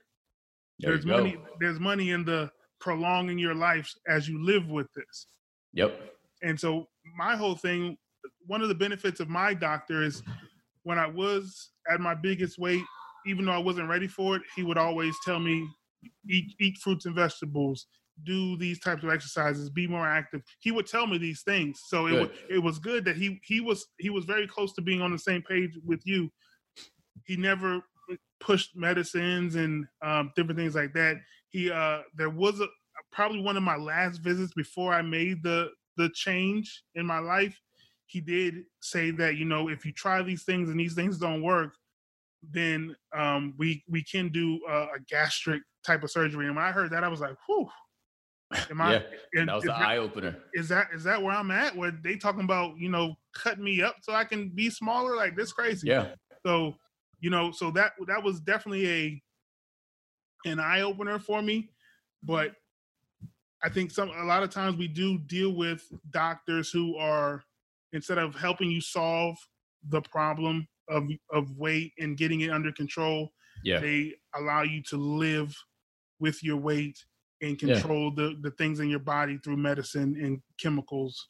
There there's money there's money in the prolonging your life as you live with this. Yep. And so my whole thing one of the benefits of my doctor is when I was at my biggest weight, even though I wasn't ready for it, he would always tell me eat eat fruits and vegetables, do these types of exercises, be more active. He would tell me these things. So it, it was good that he he was he was very close to being on the same page with you. He never pushed medicines and um, different things like that. He uh, there was a probably one of my last visits before I made the the change in my life. He did say that you know if you try these things and these things don't work, then um, we we can do a, a gastric type of surgery. And when I heard that, I was like, whew. Am I? yeah, and that was the eye opener. Is that is that where I'm at? Where they talking about you know cutting me up so I can be smaller? Like this crazy. Yeah. So you know, so that that was definitely a an eye opener for me. But I think some a lot of times we do deal with doctors who are instead of helping you solve the problem of of weight and getting it under control, yeah. they allow you to live with your weight and control yeah. the the things in your body through medicine and chemicals.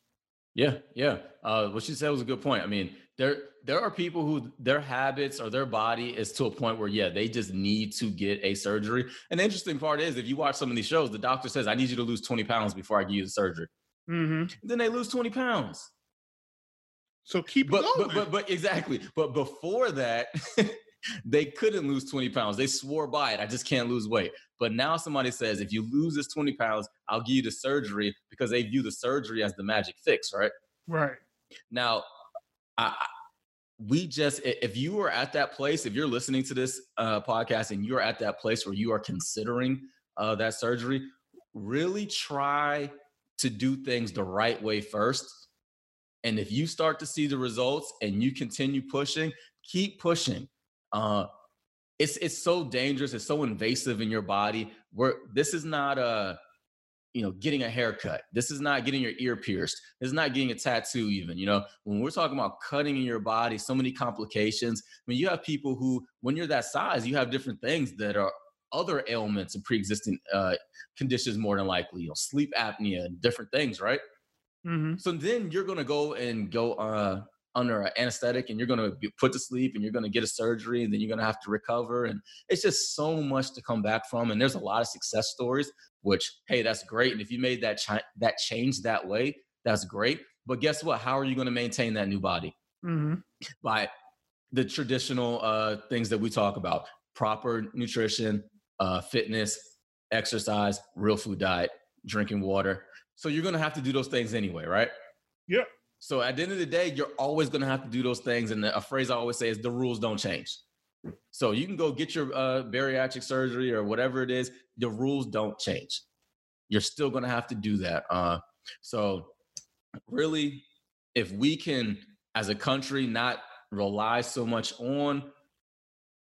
Yeah, yeah. Uh, what she said was a good point. I mean, there there are people who their habits or their body is to a point where yeah, they just need to get a surgery. And the interesting part is, if you watch some of these shows, the doctor says, "I need you to lose twenty pounds before I give you the surgery." Mm-hmm. Then they lose twenty pounds. So keep but, but, but but exactly. But before that, they couldn't lose 20 pounds. They swore by it. I just can't lose weight. But now somebody says, if you lose this 20 pounds, I'll give you the surgery because they view the surgery as the magic fix, right? Right. Now, I, we just, if you are at that place, if you're listening to this uh, podcast and you're at that place where you are considering uh, that surgery, really try to do things the right way first. And if you start to see the results and you continue pushing, keep pushing uh, it's it's so dangerous. It's so invasive in your body. Where this is not a you know getting a haircut. This is not getting your ear pierced. This is not getting a tattoo. Even you know when we're talking about cutting in your body, so many complications. I mean, you have people who, when you're that size, you have different things that are other ailments and pre-existing uh, conditions more than likely. You know, sleep apnea and different things, right? Mm-hmm. So then you're gonna go and go uh, under an anesthetic and you're going to be put to sleep and you're going to get a surgery and then you're going to have to recover. And it's just so much to come back from and there's a lot of success stories which hey that's great. And if you made that that change that way that's great. But guess what? How are you going to maintain that new body? Mm-hmm. by the traditional uh, things that we talk about proper nutrition uh, fitness exercise real food diet drinking water. So you're going to have to do those things anyway right? Yep so at the end of the day, you're always going to have to do those things. And a phrase I always say is the rules don't change. So you can go get your uh, bariatric surgery or whatever it is. The rules don't change. You're still going to have to do that. Uh, so really, if we can, as a country, not rely so much on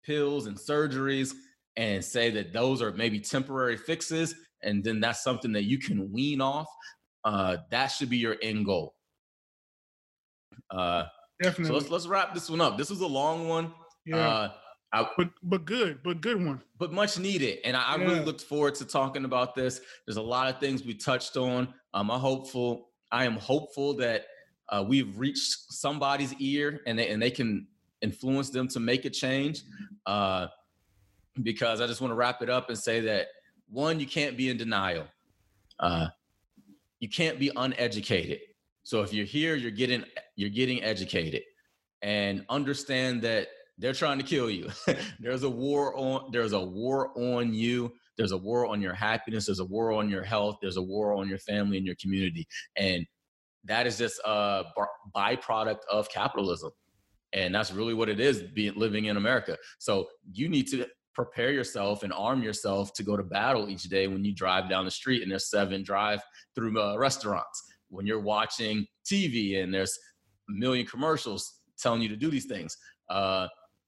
pills and surgeries and say that those are maybe temporary fixes and then that's something that you can wean off uh, that should be your end goal uh, Definitely. So let's let's wrap this one up. This was a long one. Yeah. Uh, I, but but good, but good one. But much needed, and I, yeah. Really looked forward to talking about this. There's a lot of things we touched on. Um, I'm hopeful. I am hopeful that uh, we've reached somebody's ear, and they, and they can influence them to make a change. Uh, because I just want to wrap it up and say that one, you can't be in denial. Uh, you can't be uneducated. So if you're here, you're getting you're getting educated and understand that they're trying to kill you. there's a war on there's a war on you. There's a war on your happiness, there's a war on your health, there's a war on your family and your community. And that is just a byproduct of capitalism. And that's really what it is being living in America. So you need to prepare yourself and arm yourself to go to battle each day when you drive down the street and there's seven drive through uh, restaurants when you're watching TV and there's a million commercials telling you to do these things. Uh,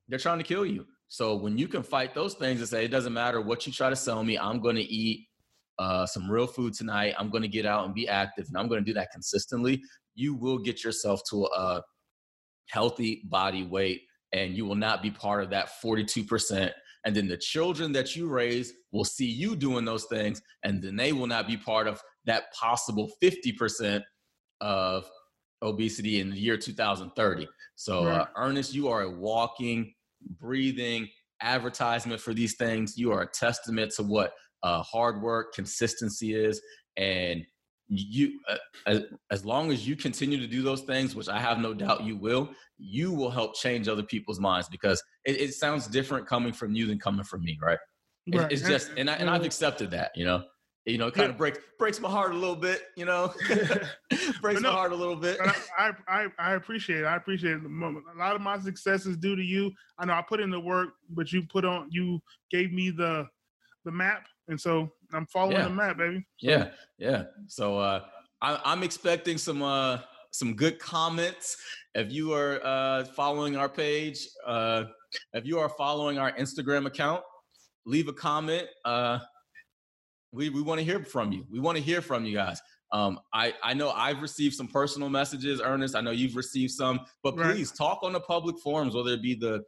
they're trying to kill you. So when you can fight those things and say, it doesn't matter what you try to sell me, I'm going to eat uh, some real food tonight. I'm going to get out and be active, and I'm going to do that consistently. You will get yourself to a healthy body weight, and you will not be part of that 42%. And then the children that you raise will see you doing those things, and then they will not be part of that possible 50% of obesity in the year 2030. So, uh, Ernest, you are a walking, breathing advertisement for these things. You are a testament to what uh, hard work, consistency is. And you, uh, as, as long as you continue to do those things, which I have no doubt you will, you will help change other people's minds because it, it sounds different coming from you than coming from me, right? right. It, it's just, and, I, and I've accepted that, you know you know, kind yeah. of breaks breaks my heart a little bit, you know, breaks no, my heart a little bit. I, I I appreciate it. I appreciate it. A lot of my success is due to you. I know I put in the work, but you put on you gave me the the map, and so I'm following yeah. the map, baby. So. Yeah, yeah. So uh, I, I'm expecting some uh some good comments. If you are uh, following our page, uh, if you are following our Instagram account, leave a comment. Uh, we, we want to hear from you. We want to hear from you guys. Um, I, I know I've received some personal messages, Ernest. I know you've received some, but please talk on the public forums, whether it be the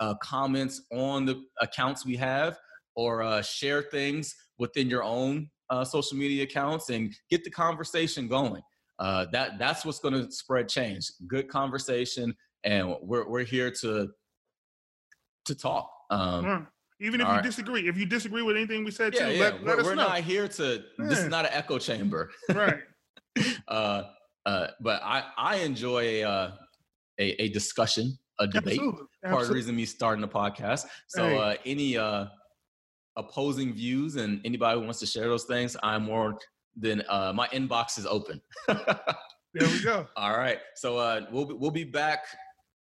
uh, comments on the accounts we have or uh, share things within your own uh, social media accounts and get the conversation going. Uh, that that's what's going to spread change. Good conversation, and we're we're here to to talk. Um, even if All you right. disagree, if you disagree with anything we said, yeah, too, yeah. let, let we're, we're not here to. Yeah. This is not an echo chamber, right? uh, uh, but I I enjoy uh, a a discussion, a debate. Absolutely. Part Absolutely. of the reason me starting the podcast. So hey. uh, any uh, opposing views and anybody who wants to share those things, I'm more than uh, my inbox is open. there we go. All right. So uh, we'll we'll be back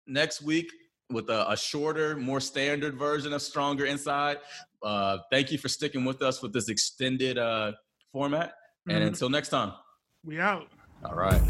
next week with a, a, shorter, more standard version of Stronger Inside. Uh, thank you for sticking with us with this extended uh, format. And mm-hmm. until next time, we out. All right.